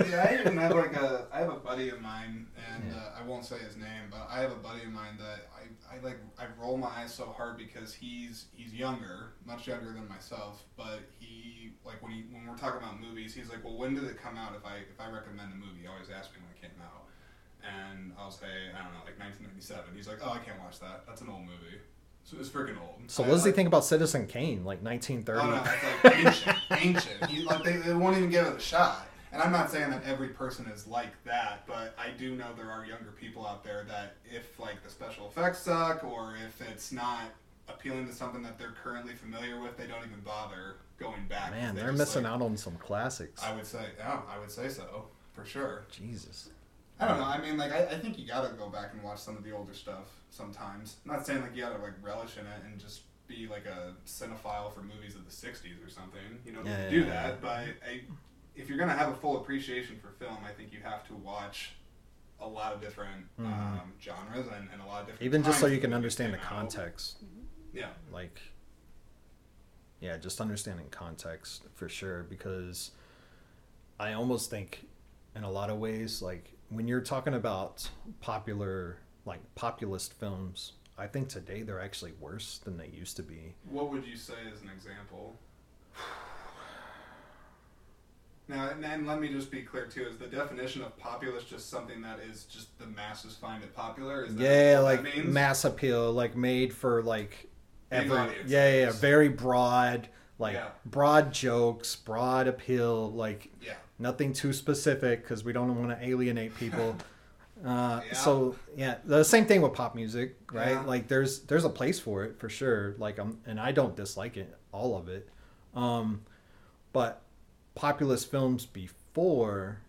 yeah, I even have like a I have a buddy of mine, and Yeah. uh, I won't say his name, but I have a buddy of mine that I, I like I roll my eyes so hard because he's he's younger, much younger than myself, but he like when he when we're talking about movies, he's like, well, when did it come out? If I if I recommend a movie, he always asks me when it came out, and I'll say I don't know, like 1997. He's like, oh, I can't watch that. That's an old movie. So it's freaking old. So I what does he think about Citizen Kane, like 1930? Oh no, it's like ancient, ancient. He, like they, they won't even give it a shot. And I'm not saying that every person is like that, but I do know there are younger people out there that if like the special effects suck or if it's not appealing to something that they're currently familiar with, they don't even bother going back. Man, They they're missing like- out on some classics. I would say, yeah, I would say so for sure. Jesus. I don't know. I mean, like, I, I think you gotta go back and watch some of the older stuff sometimes. I'm not saying like you gotta like relish in it and just be like a cinephile for movies of the '60s or something. You don't Yeah, yeah, do yeah. that, but I, if you're gonna have a full appreciation for film, I think you have to watch a lot of different Mhm. um, genres and, and a lot of different. Even just so you can understand the context. Yeah. Like, yeah, just understanding context for sure. Because I almost think, in a lot of ways, like when you're talking about popular, like populist films, I think today they're actually worse than they used to be. What would you say as an example? Now, and, let me just be clear too: is the definition of populist just something that is just the masses find it popular? Is that yeah, what like mass appeal, like made for like every yeah, yeah, yeah, very broad, like Yeah. broad jokes, broad appeal, like yeah, nothing too specific because we don't want to alienate people. Uh, Yeah. So yeah, the same thing with pop music, right? Yeah. Like there's there's a place for it for sure. Like I'm and I don't dislike it, all of it. Um, but populist films before,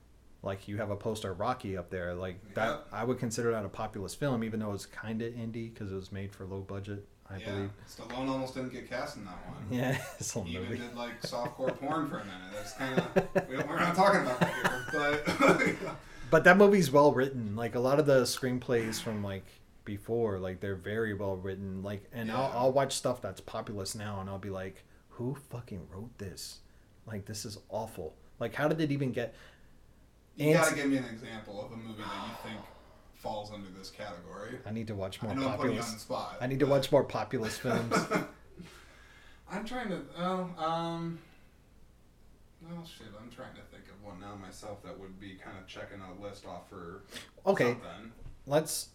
like you have a poster Rocky up there, like that I would consider that a populist film, even though it's kind of indie because it was made for low budget, I yeah. believe. Stallone almost didn't get cast in that one. Yeah, it's He even did like softcore porn for a minute. That's kind of we, we're not talking about that here, but But that movie's well written. Like a lot of the screenplays from like before, like they're very well written. Like, and I'll, I'll watch stuff that's populist now, and I'll be like, who fucking wrote this? Like, this is awful. Like, how did it even get? you gotta give me an example of a movie that you think falls under this category. I need to watch I more know I'm putting you on the populist. spot. I need to but- watch more populist films. I'm trying to. Oh, um. Well, shit. I'm trying to think of one now myself that would be kind of checking a list off for Okay, something. let's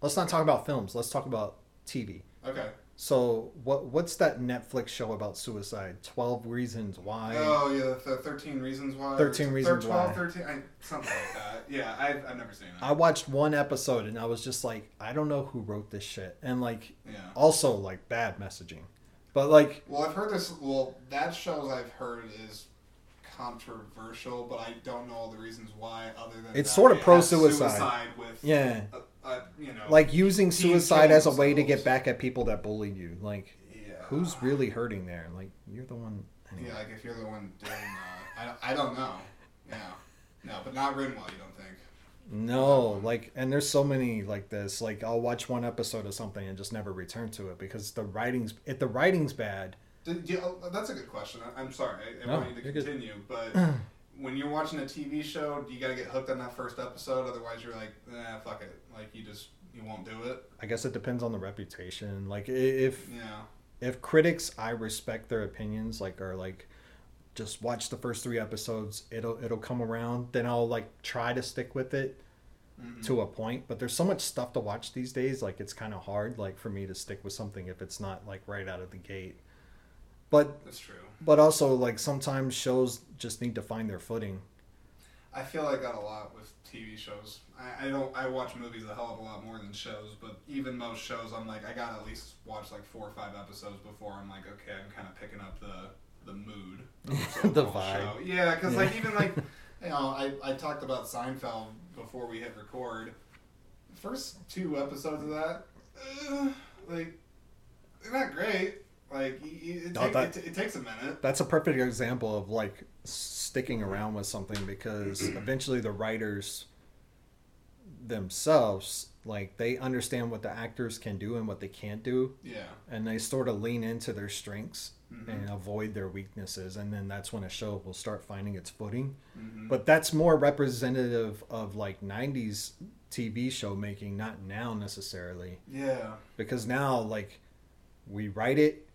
let's not talk about films. Let's talk about TV. Okay. So, what what's that Netflix show about suicide? Twelve Reasons Why. oh yeah, the 13 reasons why. 13 Reasons 12, Why. 13, I, something like that. Yeah, I've, I've never seen that. I watched one episode and I was just like, I don't know who wrote this shit, and like yeah. also like bad messaging, but like Well, I've heard this. Well, that shows I've heard is controversial, but I don't know all the reasons why. Other than It's that sort of pro-suicide. suicide with yeah, uh, uh, you know like using suicide as a way to get back at people that bullied you. Like, yeah. who's really hurting there? Like, you're the one. anyway. Yeah, like if you're the one doing that, I don't, I don't know. Yeah, no, but not Rinwell. You don't think? No, like, and there's so many like this. Like, I'll watch one episode of something and just never return to it because the writing's if the writing's bad. Did, you, oh, that's a good question. I, I'm sorry. I, I No, want you to you're good. continue, but when you're watching a TV show, do you got to get hooked on that first episode? Otherwise, you're like, nah, fuck it. Like you just you won't do it. I guess it depends on the reputation. Like, if Yeah. if critics I respect their opinions like are like just watch the first three episodes it'll it'll come around then I'll like try to stick with it Mhm. to a point but there's so much stuff to watch these days like it's kind of hard like for me to stick with something if it's not like right out of the gate but That's true. but also like sometimes shows just need to find their footing I feel like that a lot with TV shows. I, I don't. I watch movies a hell of a lot more than shows, but even most shows, I'm like, I gotta at least watch like four or five episodes before I'm like, okay, I'm kind of picking up the the mood, of The vibe. show. Yeah, because like even like, you know, I I talked about Seinfeld before we hit record. First two episodes of that, uh, like, they're not great. Like, it, No, take- that- it, it takes a minute. that's a perfect example of like sticking around with something because eventually the writers themselves like they understand what the actors can do and what they can't do Yeah. and they sort of lean into their strengths Mhm. and avoid their weaknesses and then that's when a show will start finding its footing Mhm. but that's more representative of like 90s tv show making not now necessarily Yeah. because now like we write it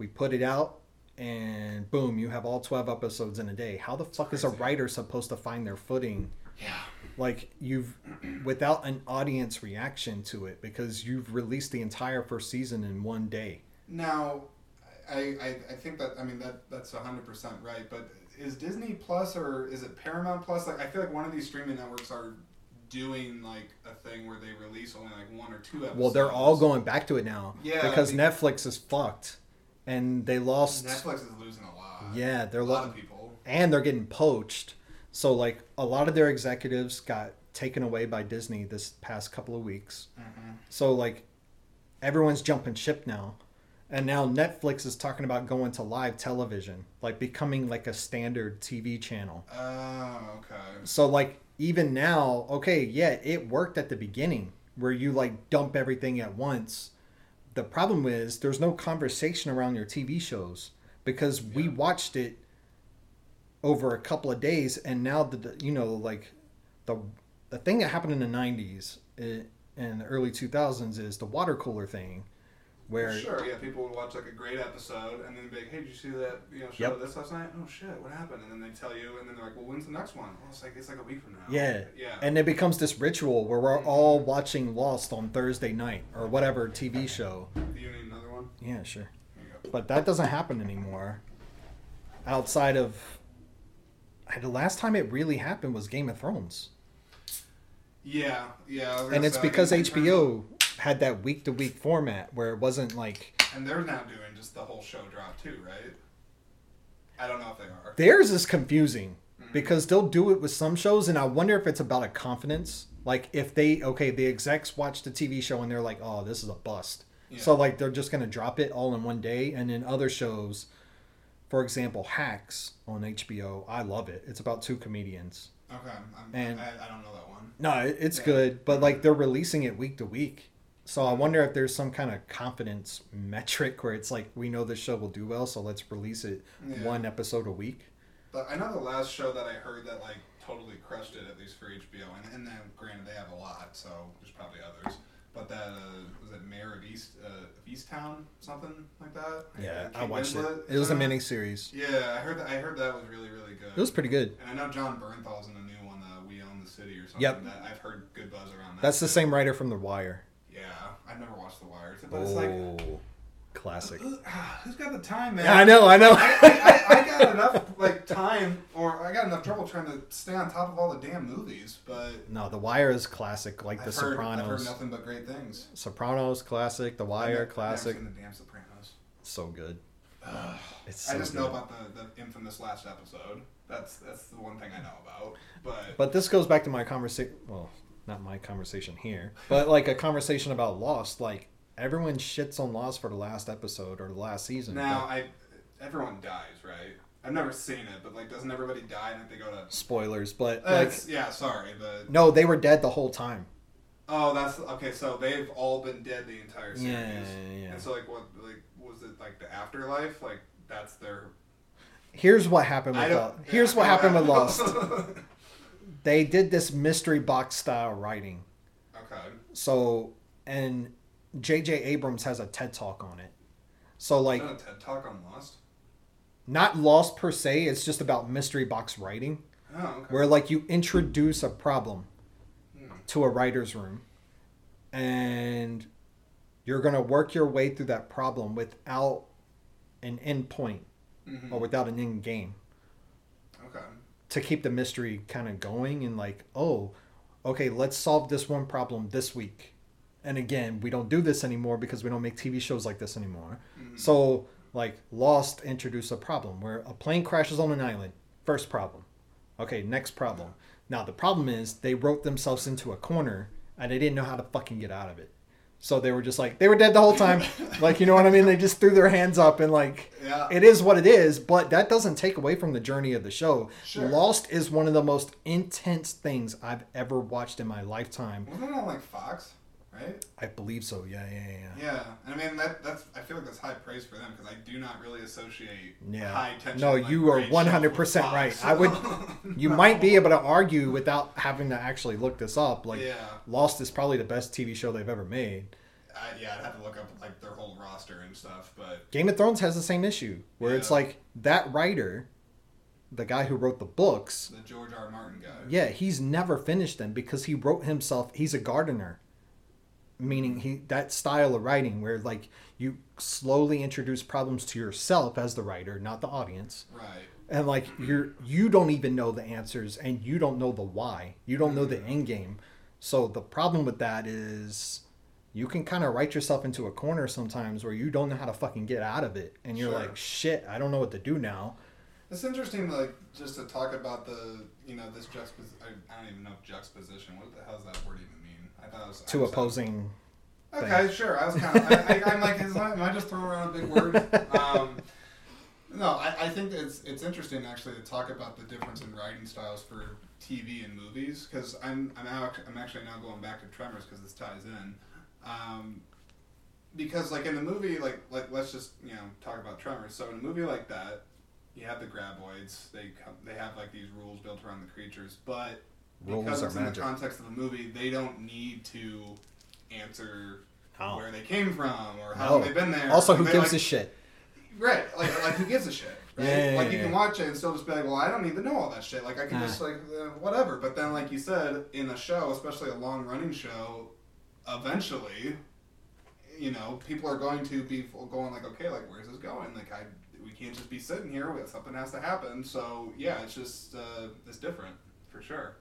we put it out and boom you have all 12 episodes in a day how the fuck is a writer supposed to find their footing Yeah. like you've without an audience reaction to it because you've released the entire first season in one day Now, I, I, I think that I mean that that's hundred percent right. But is Disney Plus or is it Paramount Plus? Like I feel like one of these streaming networks are doing like a thing where they release only like one or two episodes. Well, they're all going back to it now. Yeah, Because be- Netflix is fucked, and they lost. Netflix is losing a lot. Yeah, they're a lot lo- of people. and they're getting poached. So like a lot of their executives got taken away by Disney this past couple of weeks. Mm-hmm. So like everyone's jumping ship now. And now Netflix is talking about going to live television, like becoming like a standard TV channel. Oh, okay. So like even now, okay, yeah, it worked at the beginning where you like dump everything at once. The problem is there's no conversation around your TV shows because we Yeah. watched it over a couple of days and now the you know like the the thing that happened in the 90s eh, and the early 2000s is the water cooler thing where Sure, yeah, people would watch like a great episode and then be like, "Hey, did you see that you know show Yep. this last night? Oh shit, what happened?" And then they tell you, and then they're like, "Well, when's the next one?" Well, it's like it's like a week from now. Yeah. yeah. and it becomes this ritual where we're mm-hmm. all watching Lost on Thursday night or whatever TV show. Do you need another one? Yeah, sure. There you go. But that doesn't happen anymore. Outside of the last time it really happened was Game of Thrones, Yeah, yeah. I was gonna and it's because HBO had that week to week format where it wasn't like and they're now doing just the whole show drop too, right? I don't know if they are. theirs is confusing Mhm. because they'll do it with some shows, and I wonder if it's about a confidence. Like if they okay, the execs watch the TV show and they're like, "Oh, this is a bust," Yeah. so like they're just gonna drop it all in one day, and in other shows. For example, Hacks on HBO, I love it. It's about two comedians. Okay, I'm, And- I, I don't know that one. No, it's Yeah. good, but like they're releasing it week to week. So I wonder if there's some kind of confidence metric where it's like we know this show will do well, so let's release it Yeah. one episode a week. But I know the last show that I heard that like totally crushed it, at least for HBO, and, and then granted they have a lot, so there's probably others. But that uh, was it Mare of East uh, of Easttown, something like that. Yeah, Kate I watched it. Winslet, It was a mini series. Yeah, I heard that. I heard that was really really good. It was pretty good. And I know Jon Bernthal's in a new one, uh, We Own the City or something. Yep. That I've heard good buzz around that. That's the same writer from The Wire. I've never watched The Wire, but it's like, Oh, classic. who- ah, who's got the time, man? Yeah, I know, I know. I, I, I, I got enough like time, or I got enough trouble trying to stay on top of all the damn movies. But no, The Wire is classic, like I've The heard, I've heard Sopranos. nothing but great things. Sopranos classic, The Wire I've classic. Never seen the damn Sopranos. So good. It's I just good. know about the, the infamous last episode. That's that's the one thing I know about. But, But this goes back to my conversation. Well, not my conversation here, but like a conversation about Lost. Like everyone shits on Lost for the last episode or the last season. now but- I everyone dies, right? I've never seen it, but like, doesn't everybody die and like, they go to? spoilers, but Uh, like yeah, sorry, but no, they were dead the whole time. oh, that's okay. So they've all been dead the entire series. Yeah, yeah, yeah. And so like, what like was it like the afterlife? Like that's their. Here's what happened with. Lost. Here's what happened with Lost. They did this mystery box style writing. okay. So and J.J. Abrams has a TED talk on it. So like Is TED talk on Lost? not Lost per se. It's just about mystery box writing. Oh, okay. where like you introduce a problem Hmm. to a writer's room and you're going to work your way through that problem without an end point Mhm. or without an end game. To keep the mystery kind of going and like oh okay let's solve this one problem this week. And again we don't do this anymore because we don't make tv shows like this anymore. Mhm. so like lost introduced a problem where a plane crashes on an island. First problem. Okay next problem. Now the problem is they wrote themselves into a corner and they didn't know how to fucking get out of it so they were just like they were dead the whole time like you know what i mean they just threw their hands up and like Yeah. it is what it is, but that doesn't take away from the journey of the show. Sure. Lost is one of the most intense things I've ever watched in my lifetime. Wasn't it on like Fox? Right. I believe so. Yeah, yeah, yeah. Yeah, and I mean that that's I feel like that's high praise for them because I do not really associate Yeah. high tension. No, like, you are shows with 100% right. I would- You No. might be able to argue without having to actually look this up. Like, yeah, Lost is probably the best TV show they've ever made. I, yeah, I'd have to look up like their whole roster and stuff, but Game of Thrones has the same issue where it's like that writer, the guy who wrote the books, the George R. R. Martin guy. Yeah, he's never finished them because he wrote himself. He's a gardener, meaning he that style of writing where like you slowly introduce problems to yourself as the writer, not the audience, Right. and like you're you don't even know the answers and you don't know the why. You don't know the mm-hmm. end game. So the problem with that is you can kind of write yourself into a corner sometimes where you don't know how to fucking get out of it, and you're Sure. like, shit, I don't know what to do now. It's interesting, like, just to talk about the, you know, this juxtaposition. I, don't even know if juxtaposition. What the hell does that word even? I was Two opposing. Okay, sure. I was kind of. I, I, I'm like, is, am I just throwing around a big word? Um, no, I, I think it's it's interesting actually to talk about the difference in writing styles for TV and movies because I'm I'm out, I'm actually now going back to Tremors because this ties in. Um, because like in the movie, like like let's just you know talk about Tremors. So in a movie like that, you have the graboids. They come, they have like these rules built around the creatures, but Rules because are it's in the context of the movie, they don't need to answer Oh. where they came from or how No. long they've been there. Also, who They, gives like, a shit? Right, like like who gives a shit? Right? Yeah, yeah, like you yeah, can watch it and still just be like, well, I don't need to know all that shit. Like I can Ah. just like uh, whatever. But then, like you said, in a show, especially a long running show, eventually, you know, people are going to be going like, okay, like where's this going? Like I, we can't just be sitting here. We- Something has to happen. So yeah, it's just uh, it's different for sure.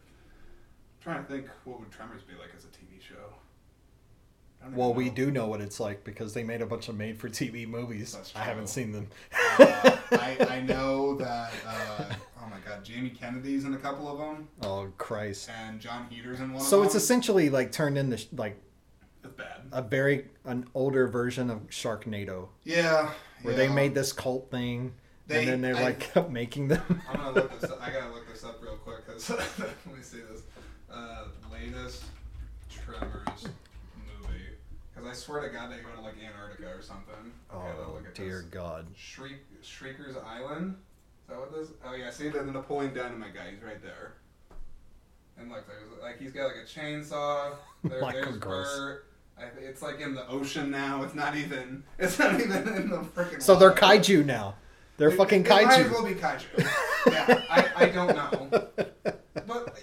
I'm trying to think, what would Tremors be like as a TV show? Well, we do know what it's like because they made a bunch of made-for-TV movies. I haven't seen them. Uh, I, I know that uh, oh my god, Jamie Kennedy's in a couple of them, Oh Christ! and Jon Heder's in one. So it's essentially like turned into sh- like bad. a very an older version of Sharknado, Yeah, where yeah. they made this cult thing, They- and then they're I- like making them. I'm gonna look this. up. I gotta look this up real quick because let me see this. Uh, latest Tremors movie. Because I swear to God, they go to like Antarctica or something. Okay, oh look at dear this. God! Shriek, Shrieker's Island. Is that what this? Oh yeah, see the Napoleon Dynamite guy. He's right there. And look, there's like he's got like a chainsaw. There, there's Gross. Burt. It's like in the ocean now. It's not even. It's not even in the freaking. So they're kaiju now. They're It- fucking it Might as kaiju. well be kaiju. yeah, I, I don't know. But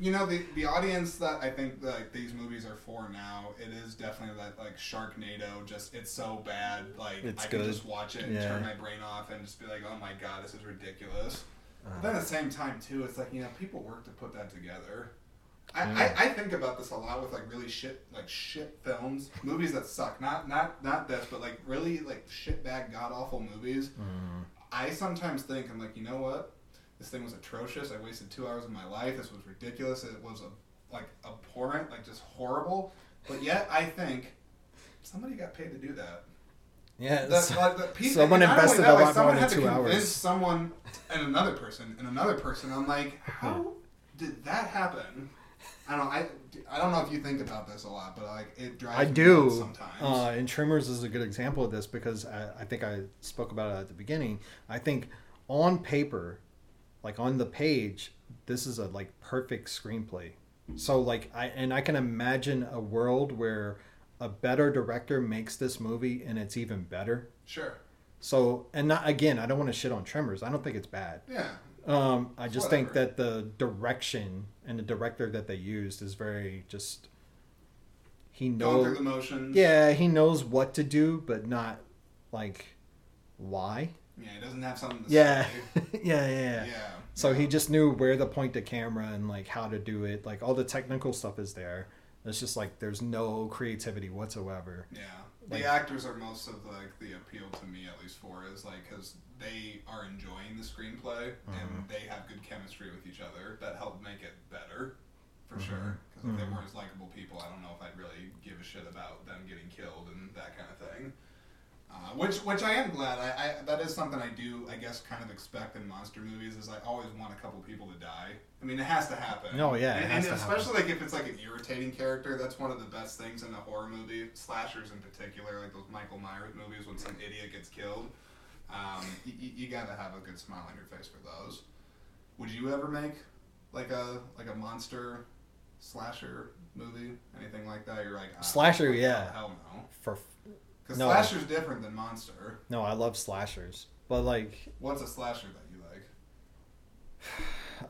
you know the the audience that I think like these movies are for now, it is definitely that like Sharknado. Just it's so bad. Like It's I can just watch it and Yeah. turn my brain off and just be like, oh my god, this is ridiculous. Uh, But then at the same time too, it's like you know people work to put that together. I, Yeah. I, I think about this a lot with like really shit like shit films, movies that suck. Not not not this, but like really like shit bag god awful movies. mm, I sometimes think I'm like, you know what? This thing was atrocious. I wasted two hours of my life. This was ridiculous. It was a, like abhorrent, like just horrible. But yet I think somebody got paid to do that. yeah, so- like, the pe- someone and not only invested that, a like, lot more someone than had to two hours. Someone and another person and another person. I'm like, how did that happen? I don't. I, I don't know if you think about this a lot, but like it drives I me do. sometimes. Uh, and Tremors is a good example of this because I, I think I spoke about it at the beginning. I think on paper, like on the page, this is a like perfect screenplay. So like I and I can imagine a world where a better director makes this movie and it's even better. sure. So and not again, I don't want to shit on Tremors. I don't think it's bad. Yeah. Um, I just think that the direction and the director that they used is very just. He knows. the motions. Yeah, he knows what to do, but not like why. Yeah. He doesn't have something to Yeah. say. yeah, yeah, yeah. Yeah. So he just knew where to point the camera and like how to do it. Like all the technical stuff is there. It's just like there's no creativity whatsoever. Yeah, Like- the actors are most of like the appeal to me at least for is like because they are enjoying the screenplay and Mhm. they have good chemistry with each other that help make it better for Mhm. sure. Because if they Mhm. weren't as likable people, I don't know if I'd really give a shit about them getting killed and that kind of thing. Uh, which which I am glad. I, I that is something I do I guess kind of expect in monster movies is I always want a couple people to die. I mean it has to happen. Oh, yeah, and, and to happen. especially like if it's like an irritating character, that's one of the best things in a horror movie. Slashers in particular, like those Michael Myers movies when some idiot gets killed. Um, you, you gotta have a good smile on your face for those. Would you ever make like a like a monster slasher movie, anything like that? You're like ah, Slasher, yeah. hell no. For Because No. slasher's different than monster. no, I love slashers, but like What's a slasher that you like?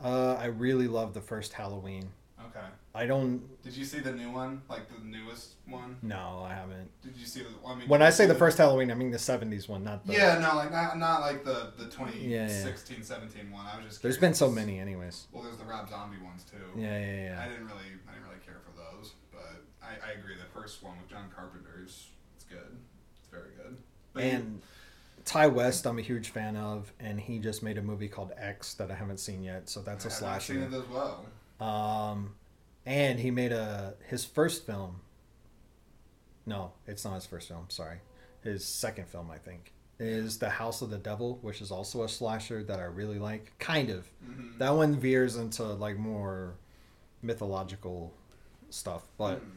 uh, I really love the first Halloween. Okay. I don't. Did you see the new one? Like the newest one? No, I haven't. Did you see the? I mean, When I say see the first Halloween, I mean the '70s one, not the. Yeah, no, like not not like the the Yeah, yeah. 2016, 17 one. I was just. There's curious. been so many, anyways. Well, there's the Rob Zombie ones too. Yeah, yeah, yeah. I didn't really, I didn't really care for those, but I, I agree. The first one with John Carpenter is it's good. Very good. But And Ti West, I'm a huge fan of, and he just made a movie called X that I haven't seen yet. So that's a I have seen slasher. it as well. Um, and he made a his first film. No, it's not his first film. Sorry, his second film, I think, is The House of the Devil, which is also a slasher that I really like. Kind of. Mhm. That one veers into like more mythological stuff, but Mm.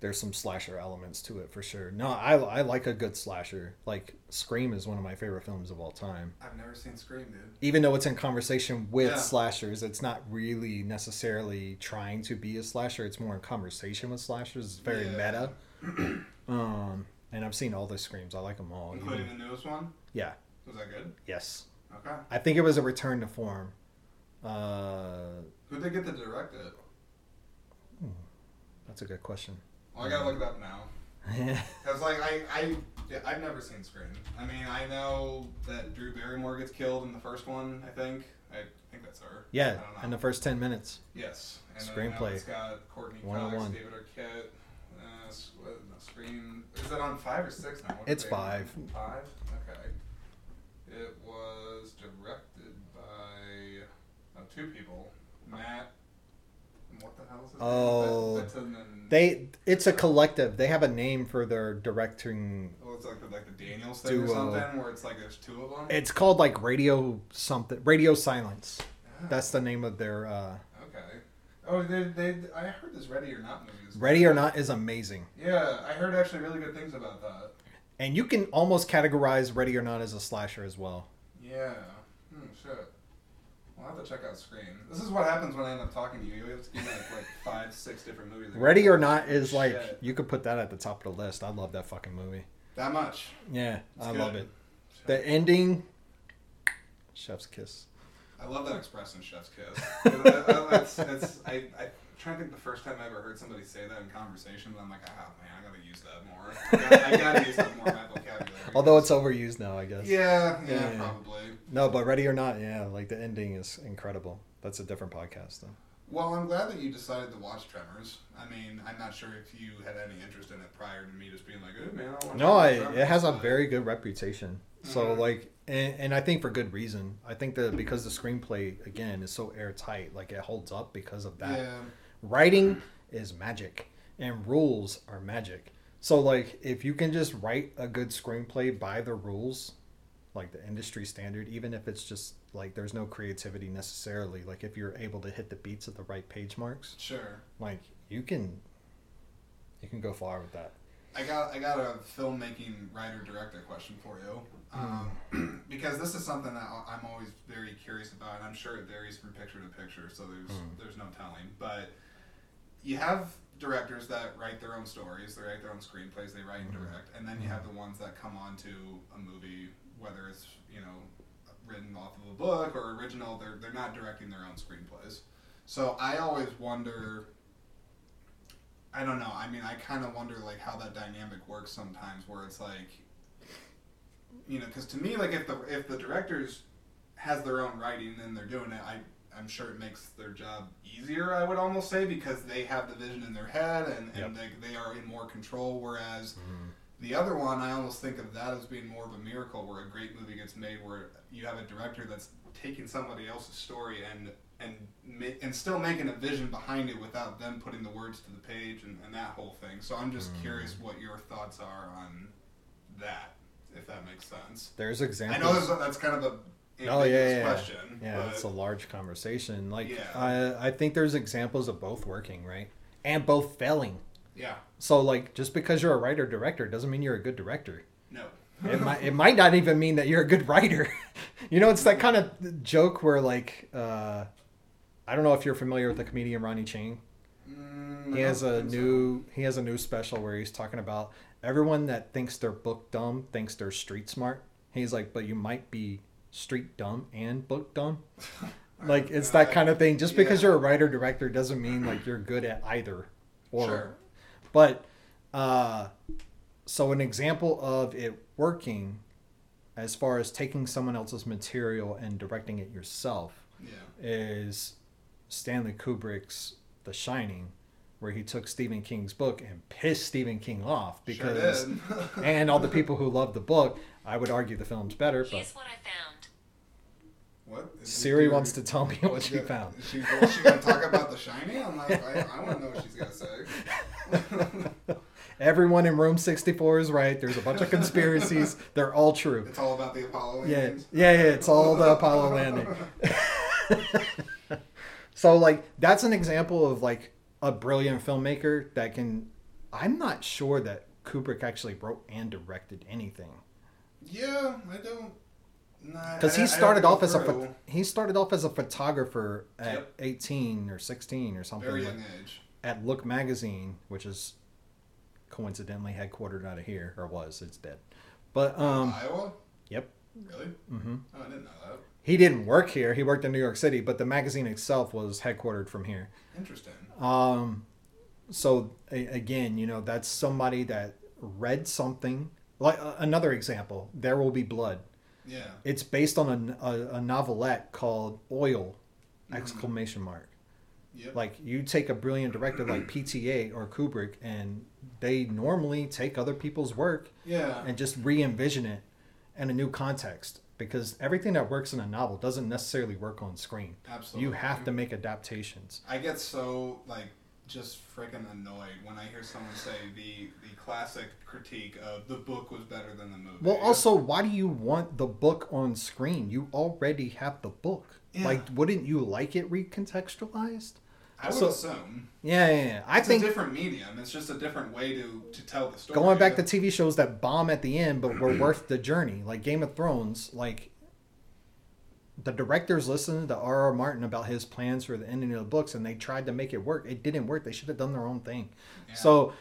There's some slasher elements to it for sure. No, I I like a good slasher. Like Scream is one of my favorite films of all time. I've never seen Scream, dude. Even though it's in conversation with Yeah. slashers, it's not really necessarily trying to be a slasher. It's more in conversation with slashers. It's very Yeah. meta. um, and I've seen all the screams. I like them all. Including Even- the newest one. yeah. Was that good? Yes. Okay. I think it was a return to form. Uh, Who did they get to direct it? that's a good question. Well, I gotta look it up now. Cause like I I yeah, I've never seen Scream. I mean I know that Drew Barrymore gets killed in the first one. I think I think that's her. yeah, I don't know. in the first ten minutes. Yes. And Screenplay. it's got Courteney Cox, 101. David Arquette. Uh, s- what, no, Scream. Is it on five or six now? What It's five. Five. Okay. It was directed by uh, two people, Matt. What the hell is his Oh, They, it's a collective. They have a name for their directing. Well, it's like the, like the Daniels thing or something, where it's like there's two of them. It's called like Radio something. Radio Silence. That's the name of their. uh okay. Oh, they, they, I heard this Ready or Not movie. is- Ready or Not is amazing, Yeah, I heard actually really good things about that. and you can almost categorize Ready or Not as a slasher as well. Yeah. We'll have to check out Scream. This is what happens when I end up talking to you. You have to give me like, like five, six different movies. Ready or Not is like Shit. you could put that at the top of the list. I love that fucking movie. that much. Yeah, It's I good. love it. The ending, chef's kiss. I love that expression, Chef's Kiss. I, I, it's, it's, I, I trying to think the first time I ever heard somebody say that in conversation, but I'm like, oh man, I gotta use that more. I gotta, I gotta use that more in my vocabulary. Although it's overused now, I guess. Yeah, yeah, Yeah, yeah. probably. No, but Ready or Not, yeah, like the ending is incredible. That's a different podcast though. Well, I'm glad that you decided to watch Tremors. I mean, I'm not sure if you had any interest in it prior to me just being like, oh man, I want No, I, Tremors, it has a very good reputation. So Mhm. like, and, and I think for good reason. I think that because the screenplay again is so airtight, like it holds up because of that. Yeah. Writing is magic, and rules are magic. So like, if you can just write a good screenplay by the rules, like the industry standard, even if it's just like there's no creativity necessarily, like if you're able to hit the beats at the right page marks, Sure. like you can, you can go far with that. I got I got a filmmaking writer director question for you, um, because this is something that I'm always very curious about, and I'm sure it varies from picture to picture, so there's Mm. there's no telling. But you have directors that write their own stories, they write their own screenplays, they write and Mhm. direct, and then you have the ones that come onto a movie, whether it's you know written off of a book or original, they're they're not directing their own screenplays. So I always wonder I don't know. I mean, I kind of wonder like how that dynamic works sometimes, where it's like, you know, because to me, like if the if the directors has their own writing and they're doing it, I I'm sure it makes their job easier. I would almost say because they have the vision in their head and, and they, they are in more control. Whereas the other one, I almost think of that as being more of a miracle, where a great movie gets made, where you have a director that's taking somebody else's story and and and still making a vision behind it without them putting the words to the page and, and that whole thing. So I'm just Mm. curious what your thoughts are on that, if that makes sense. There's examples. I know that's kind of a Oh, yeah, yeah, yeah. question. Yeah, but it's a large conversation. Like, Yeah. I, I think there's examples of both working, right? And both failing. yeah, So, like, just because you're a writer director doesn't mean you're a good director. no. It might, it might not even mean that you're a good writer. you know, it's that kind of joke where, like, uh, I don't know if you're familiar with the comedian Ronny Chieng. Mm, He has a think so. new he has a new special where he's talking about everyone that thinks they're book dumb thinks they're street smart. He's like, but you might be street dumb and book dumb. Like it's that kind of thing. Just because you're a writer director doesn't mean like you're good at either. Or Sure. but uh so an example of it working as far as taking someone else's material and directing it yourself Yeah. is Stanley Kubrick's The Shining, where he took Stephen King's book and pissed Stephen King off because sure and all the people who love the book, I would argue the film's better, but Here's what I found. What? Is Siri wants to tell me what she found. Is she, gonna talk about The Shining? I'm like, I, I want to know what she's gonna say. Everyone in room 64 is right. There's a bunch of conspiracies. They're all true. It's all about the Apollo Yeah, landings. yeah, yeah. It's all the Apollo landing. so, like, that's an example of like a brilliant filmmaker that can. I'm not sure that Kubrick actually wrote and directed anything Yeah, I don't. Because he started off as a through. pho- he started off as a photographer at Yep. 18 or 16 or something very like- age. at Look magazine, which is coincidentally headquartered out of here or was. It's dead, but um, Iowa. yep. Really? mm-hmm Oh, I didn't know that. He didn't work here. He worked in New York City, but the magazine itself was headquartered from here. Interesting. Um, so a- again, you know, that's somebody that read something. Like uh, another example, There Will Be Blood. Yeah. It's based on a, a, a novelette called Oil! Mhm. Exclamation mark. Yep. Like you take a brilliant director like PTA or Kubrick, and they normally take other people's work yeah. and just re-envision it in a new context because everything that works in a novel doesn't necessarily work on screen. Absolutely. You have to make adaptations. I get so like just freaking annoyed when I hear someone say the the classic critique of the book was better than the movie. Well, also, why do you want the book on screen? You already have the book. Yeah. Like, wouldn't you like it recontextualized? I would so- assume Yeah, yeah, yeah. I it's think a different medium. It's just a different way to to tell the story. going back to TV shows that bomb at the end but were worth the journey, like Game of Thrones, like the directors listened to R.R. Martin about his plans for the ending of the books and they tried to make it work. It didn't work. They should have done their own thing. Yeah. So,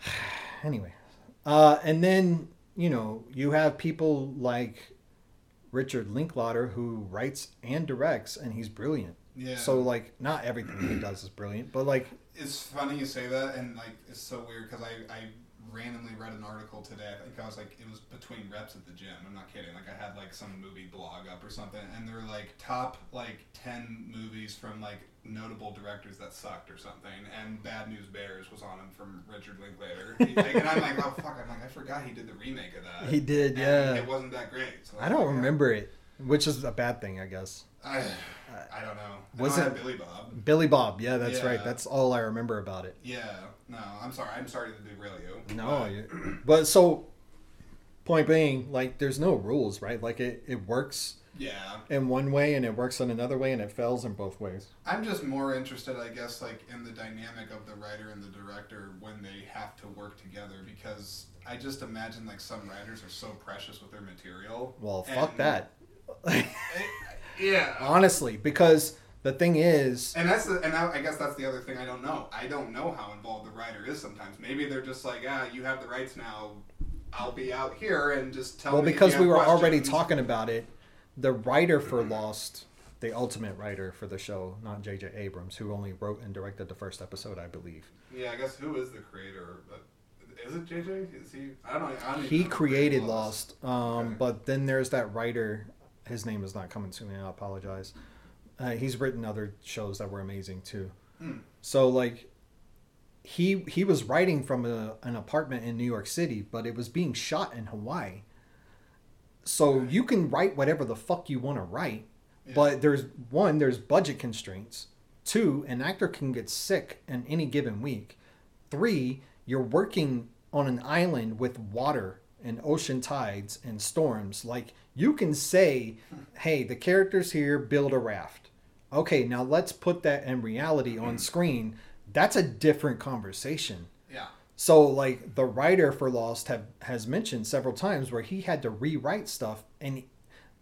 anyway, uh, and then you know you have people like Richard Linklater who writes and directs, and he's brilliant. yeah. So like, not everything he does is brilliant, but like, It's funny you say that, and like it's so weird because I, I randomly read an article today. I think I was like it was between reps at the gym. I'm not kidding. Like I had like some movie blog up or something, and they're like top like ten movies from like notable directors that sucked or something. And Bad News Bears was on them from Richard Linklater. Like, and I'm like, oh fuck! I'm like, I forgot he did the remake of that. he did, And yeah. It wasn't that great. So I don't like, remember it, which is a bad thing, I guess. I, I don't know. Was it- Billy Bob? Billy Bob, yeah, that's right. That's all I remember about it. Yeah. No, I'm sorry. I'm sorry to derail you. No, but- you- but so point being, like, there's no rules, right? Like, it, it works Yeah. in one way and it works in another way and it fails in both ways. I'm just more interested, I guess, like in the dynamic of the writer and the director when they have to work together because I just imagine like some writers are so precious with their material. Well, fuck that. Yeah. Honestly, because the thing is, And that's the, and I, I guess that's the other thing I don't know. I don't know how involved the writer is sometimes. Maybe they're just like, ah, you have the rights now. I'll be out here and just tell well, because we were already talking about it, the writer for Lost, the ultimate writer for the show, not J.J. Abrams, who only wrote and directed the first episode, I believe. Yeah, I guess who is the creator? Is it JJ? Is he? I don't know. I don't He know created Lost, um, Okay. but then there's that writer. His name is not coming to me. I apologize. Uh, he's written other shows that were amazing too. Hmm. So like, he he was writing from a, an apartment in New York City, but it was being shot in Hawaii. So you can write whatever the fuck you want to write, Yeah. but there's one, there's budget constraints. Two, an actor can get sick in any given week. Three, you're working on an island with water and ocean tides and storms. Like you can say, hey, the characters here build a raft. Okay, now let's put that in reality on mm-hmm. screen. That's a different conversation. Yeah. So like the writer for Lost have has mentioned several times where he had to rewrite stuff and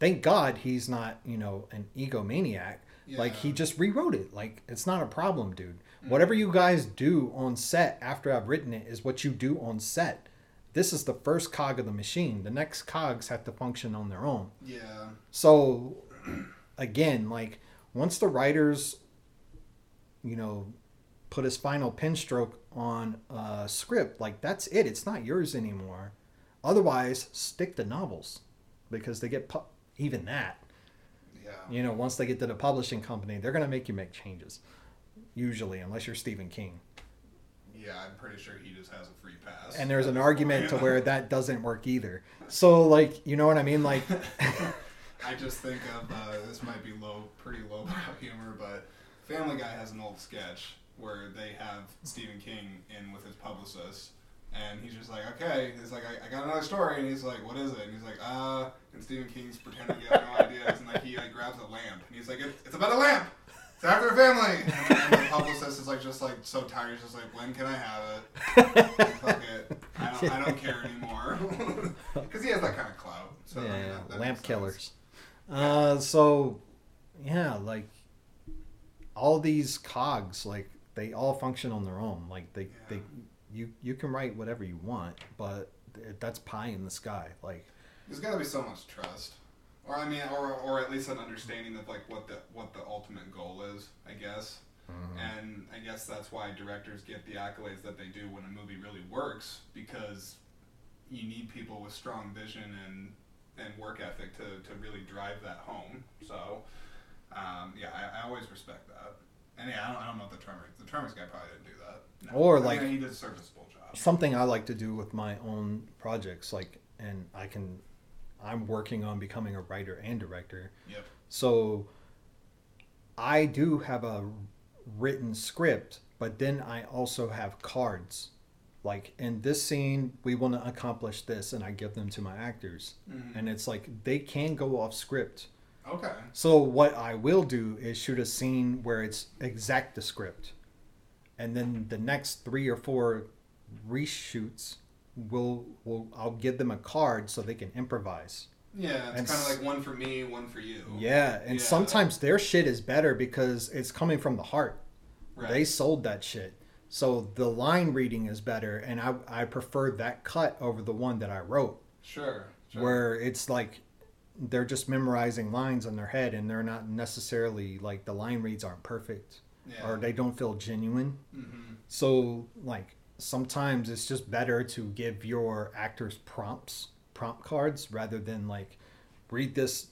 thank God he's not, you know, an egomaniac. Yeah. Like he just rewrote it. Like it's not a problem, dude. Mm-hmm. Whatever you guys do on set after I've written it is what you do on set. This is the first cog of the machine. The next cogs have to function on their own. Yeah. So again, like once the writers, you know, put his final pen stroke on a script, like that's it. It's not yours anymore. Otherwise, stick to novels because they get pu- even that. Yeah. You know, once they get to the publishing company, they're gonna make you make changes. Usually, unless you're Stephen King. Yeah, I'm pretty sure he just has a pass. And there's an argument to where that doesn't work either. So, like, you know what I mean? Like, I just think of uh, this might be low, pretty lowbrow humor, but Family Guy has an old sketch where they have Stephen King in with his publicist, and he's just like, okay, he's like, I, I got another story, and he's like, what is it? And he's like, uh, and Stephen King's pretending he has no ideas, and like he like grabs a lamp, and he's like, it, it's about a lamp. After a family. And the publicist is like just like so tired. He's just like, when can I have it? Fuck it. I don't, I don't care anymore. Because he has that kind of clout. So, I yeah, mean, that- that lamp killers. Uh, so, yeah, like, all these cogs, like, they all function on their own. Like, they, Yeah. they, you, you can write whatever you want, but that's pie in the sky. Like, There's got to be so much trust, or I mean, or, or at least an understanding of like what the what the ultimate goal is. I guess, and I guess that's why directors get the accolades that they do when a movie really works because you need people with strong vision and and work ethic to, to really drive that home. So, um, yeah, I, I always respect that. And yeah, I don't, I don't know if the Tremors the Tremors guy probably didn't do that. No. Or, I mean, like- he did a serviceable job. something I like to do with my own projects, like, and I can, I'm working on becoming a writer and director. Yep. So I do have a written script, but then I also have cards. Like in this scene, we want to accomplish this, and I give them to my actors. Mhm. And it's like they can go off script. Okay. So what I will do is shoot a scene where it's exact the script, and then the next three or four reshoots will will I'll give them a card so they can improvise. Yeah, it's kind of like one for me, one for you. Yeah, and Yeah. sometimes their shit is better because it's coming from the heart. Right. They sold that shit. So the line reading is better and I I prefer that cut over the one that I wrote Sure. sure. where it's like they're just memorizing lines in their head and they're not necessarily like the line reads aren't perfect yeah. or they don't feel genuine. hmm So like sometimes it's just better to give your actors prompts, prompt cards rather than like read this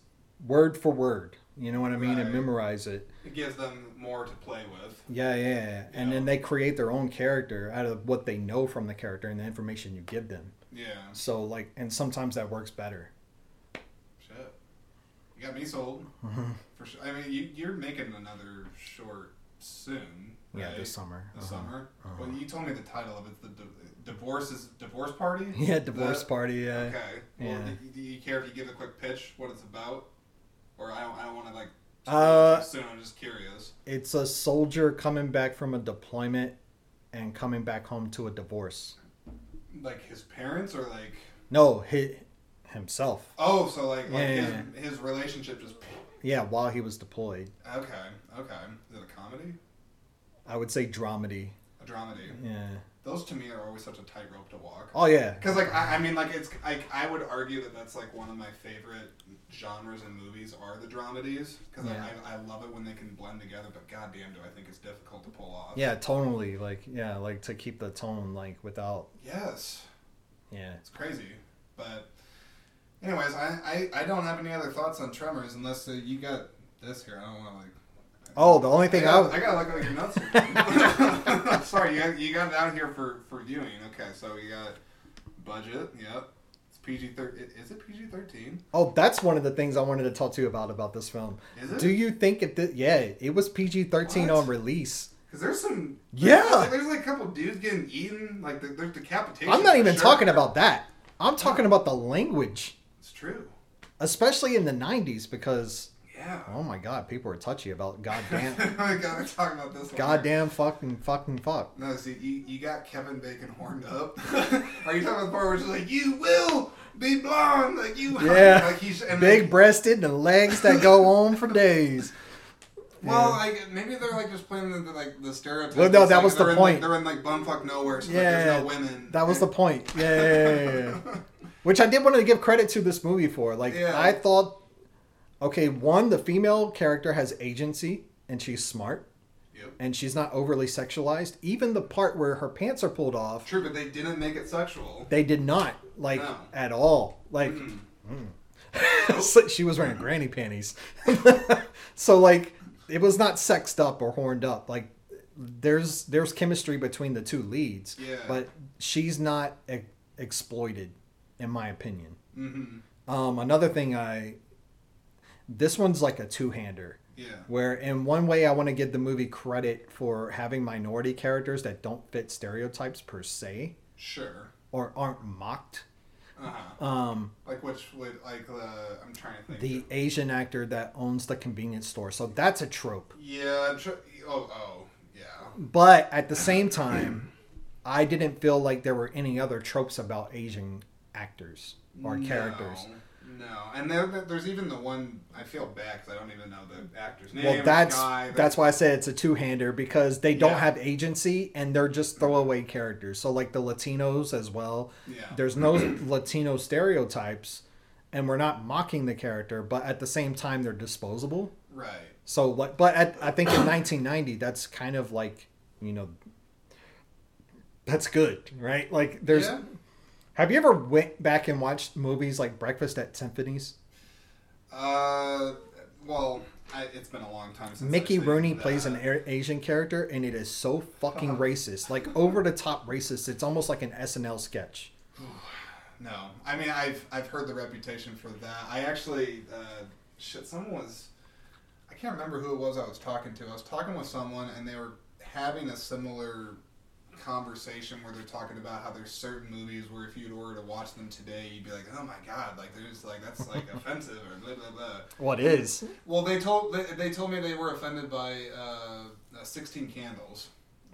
word for word. You know what I mean? And memorize it. It gives them more to play with. Yeah, yeah, yeah. And Yeah. then they create their own character out of what they know from the character and the information you give them. Yeah. So like and sometimes that works better. Shit. You got me sold. Mm-hmm. For sure. I mean, you, you're making another short soon. Yeah, right? this summer. This Uh-huh. summer. Uh-huh. Well, you told me the title of it. The di- divorce is divorce party. Yeah, divorce That- party. Yeah. Okay. Well, Yeah. do, do you care if you give a quick pitch what it's about, or I don't? I don't want to like. Uh, soon. I'm just curious. It's a soldier coming back from a deployment and coming back home to a divorce. Like his parents, or like. No, he himself. Oh, so like, like Yeah, his, yeah, his relationship just. Yeah, while he was deployed. Okay. Okay. Is it a comedy? I would say dramedy. A dramedy. Yeah. Those to me are always such a tightrope to walk. Oh yeah. Because like I, I mean like it's like I would argue that that's like one of my favorite genres in movies are the dramedies because Yeah. I, I love it when they can blend together. But goddamn, do I think it's difficult to pull off. Yeah, tonally, like yeah, like to keep the tone like without Yes, yeah. it's crazy. But anyways, I, I I don't have any other thoughts on Tremors unless uh, you got this here. I don't want to like. Oh, the only thing I I, got, I gotta look at your notes. Sorry, you got, you got it out here for for viewing. Okay, so you got budget. Yep. It's PG thirteen. Is it PG thirteen? oh, that's one of the things I wanted to talk to you about about this film. Is it? Do you think it? Did, yeah, it was PG thirteen on release. Because there's some. Yeah. There's, there's like a couple dudes getting eaten. Like there- there's decapitation. I'm not even sure. talking about that. I'm talking about the language, It's true. especially in the '90s, because Yeah. oh my god, people are touchy about goddamn, I gotta talk about this one. goddamn, fucking, fucking, fuck. No, see, you, you got Kevin Bacon horned up. Are you talking about the part where it's like, you will be blonde? Like, you Yeah. Like he's, and Big like, breasted and legs that go on for days. Well, Yeah. like maybe they're like just playing the, the like the stereotype. Well, no, that like was the in, point. Like, they're in like bumfuck nowhere, so like, Yeah, there's no women. That was the point. Yeah, yeah, yeah. Which I did want to give credit to this movie for. Like. I thought Okay, one, the female character has agency and she's smart Yep. and she's not overly sexualized. Even the part where her pants are pulled off, True, but they didn't make it sexual. they did not like No. at all. Like Mm. So she was wearing granny panties. so like it was not sexed up or horned up. Like there's there's chemistry between the two leads, Yeah. but she's not e- exploited, in my opinion. hmm Um, another thing I this one's like a two hander. Yeah. Where in one way I want to give the movie credit for having minority characters that don't fit stereotypes per se Sure. or aren't mocked. Uh-huh. Um, Like which would like uh, I'm trying to think. the Asian actor that owns the convenience store. So that's a trope. yeah. Oh. Oh. Yeah. But at the same time, I didn't feel like there were any other tropes about Asian actors or characters. No, no. and there, there's even the one I feel bad because I don't even know the actor's name. Well, that's guy, that's why I said it's a two-hander because they don't Yeah. have agency and they're just throwaway characters. So like the Latinos as well. Yeah. There's no Latino stereotypes, and we're not mocking the character, but at the same time they're disposable. right. So like, but at, I think in 1990, that's kind of like you know, that's good, right? Like, there's. Yeah. Have you ever went back and watched movies like Breakfast at Tiffany's? Uh, well, I, it's been a long time since Mickey Rooney plays an A- Asian character, and it is so fucking racist, like over the top racist. It's almost like an SNL sketch. No, I mean I've I've heard the reputation for that. I actually uh, shit. Someone was I can't remember who it was I was talking to. I was talking with someone and they were having a similar conversation where they're talking about how there's certain movies where if you were to watch them today, you'd be like, oh my god, like there's like that's like offensive or blah blah blah. What is? Well, they told they, they told me they were offended by uh, uh, Sixteen Candles.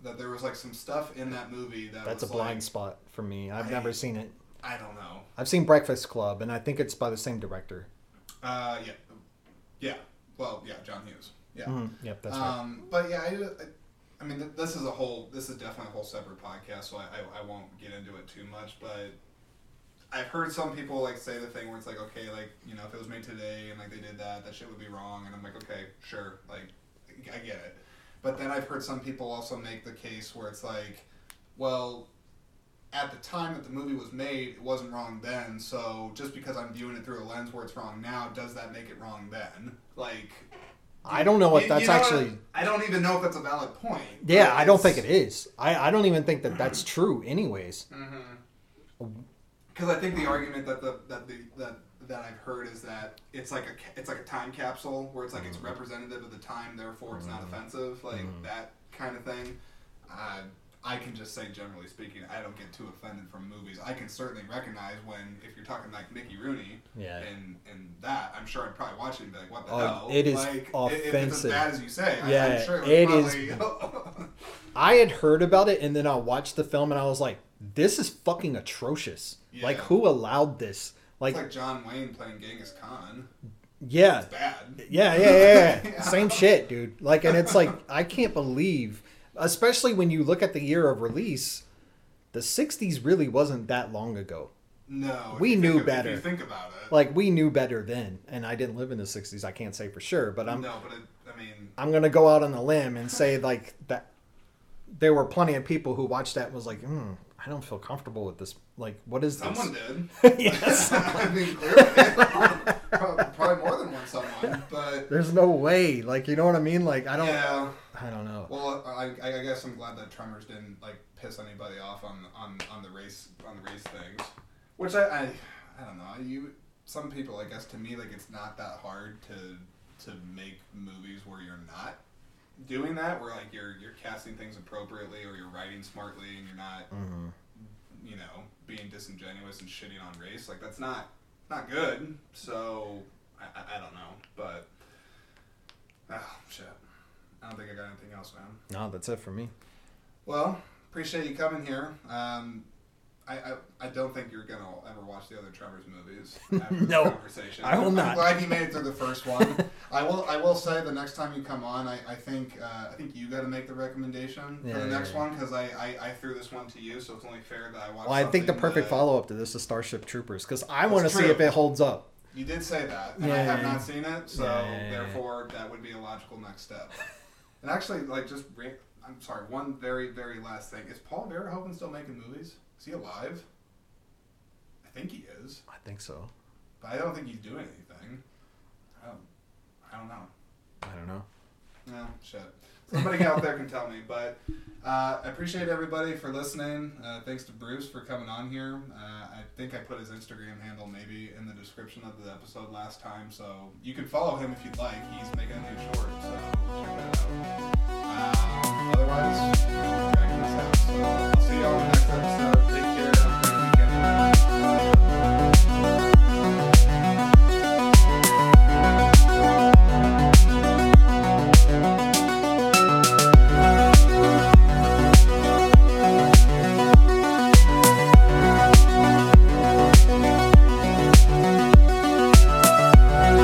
That there was like some stuff in that movie that That's a was blind like, spot for me. I've I- never seen it. I don't know. I've seen Breakfast Club, and I think it's by the same director. Uh, yeah, yeah. Well, yeah, John Hughes. Yeah. Mhm. Yep, that's right. Um, but yeah, I, I, I mean, th- this is a whole. This is definitely a whole separate podcast, so I, I, I won't get into it too much. But I've heard some people like say the thing where it's like, okay, like you know, if it was made today and like they did that, that shit would be wrong. And I'm like, okay, sure, like I get it. But then I've heard some people also make the case where it's like, well, at the time that the movie was made, it wasn't wrong then. So just because I'm viewing it through a lens where it's wrong now, does that make it wrong then? Like, I don't know if you- that's you know actually. I don't even know if that's a valid point. Yeah, I don't think it is. I, I don't even think that that's true, anyways. Because I think the argument that the that the that that I've heard is that it's like a it's like a time capsule where it's like Mm-hmm. it's representative of the time, therefore it's not offensive, like Mm-hmm. that kind of thing. Uh, I can just say, generally speaking, I don't get too offended from movies. I can certainly recognize when if you're talking like Mickey Rooney Yeah. and and that, I'm sure I'd probably watch it and be like, what the Oh, hell? it is like, i- If it's as bad as you say, I, Yeah, I'm sure it, it was is- I had heard about it, and then I watched the film, and I was like, "This is fucking atrocious! Like, who allowed this? Like, it's like John Wayne playing Genghis Khan. yeah, It's bad. Yeah, yeah, yeah, yeah. Yeah. Same shit, dude. Like, and it's like I can't believe, especially when you look at the year of release, the '60s really wasn't that long ago. No, We knew of- better. Think about it, Like, we knew better then, and I didn't live in the '60s. I can't say for sure, but I'm no, but it, I mean, I'm gonna go out on a limb and say like that. There were plenty of people who watched that and was like, hmm, I don't feel comfortable with this. Like, what is this? someone did. yes. I mean, clearly, probably, probably more than one someone, but There's no way. Like, you know what I mean? Like, I don't. yeah. I don't know. Well, I, I guess I'm glad that Tremors didn't like piss anybody off on on, on the race on the race things, which I, I I don't know. You some people, I guess, to me, like it's not that hard to to make movies where you're not doing that, where like you're you're casting things appropriately or you're writing smartly and you're not Mhm. you know being disingenuous and shitting on race. Like that's not not good. So I, I, I don't know, but oh shit. I don't think I got anything else, man. No, that's it for me. Well, appreciate you coming here. Um, I, I, I don't think you're gonna ever watch the other Tremors movies No, conversation. I will I'm not. glad you made it through the first one. I will I will say the next time you come on, I, I think uh, I think you got to make the recommendation Yeah, for the yeah, next yeah. one because I, I, I threw this one to you, so it's only fair that I watch. Well, I think the perfect that- follow up to this is Starship Troopers because I want to see if it holds up. You did say that, and I have not seen it, so therefore that would be a logical next step. and actually, like, just re- I'm sorry, one very very last thing: is Paul Verhoeven still making movies? Is he alive? I think he is, I think so. but I don't think he's doing anything. I don't, I don't know. I don't know. No, shit. Somebody out there can tell me. But uh, I appreciate everybody for listening. Uh, thanks to Bruce for coming on here. Uh, I think I put his Instagram handle maybe in the description of the episode last time, so you can follow him if you'd like. He's making a new short, so check that out. Uh, otherwise, I'll see y'all in the next episode. Take care. Have a great weekend.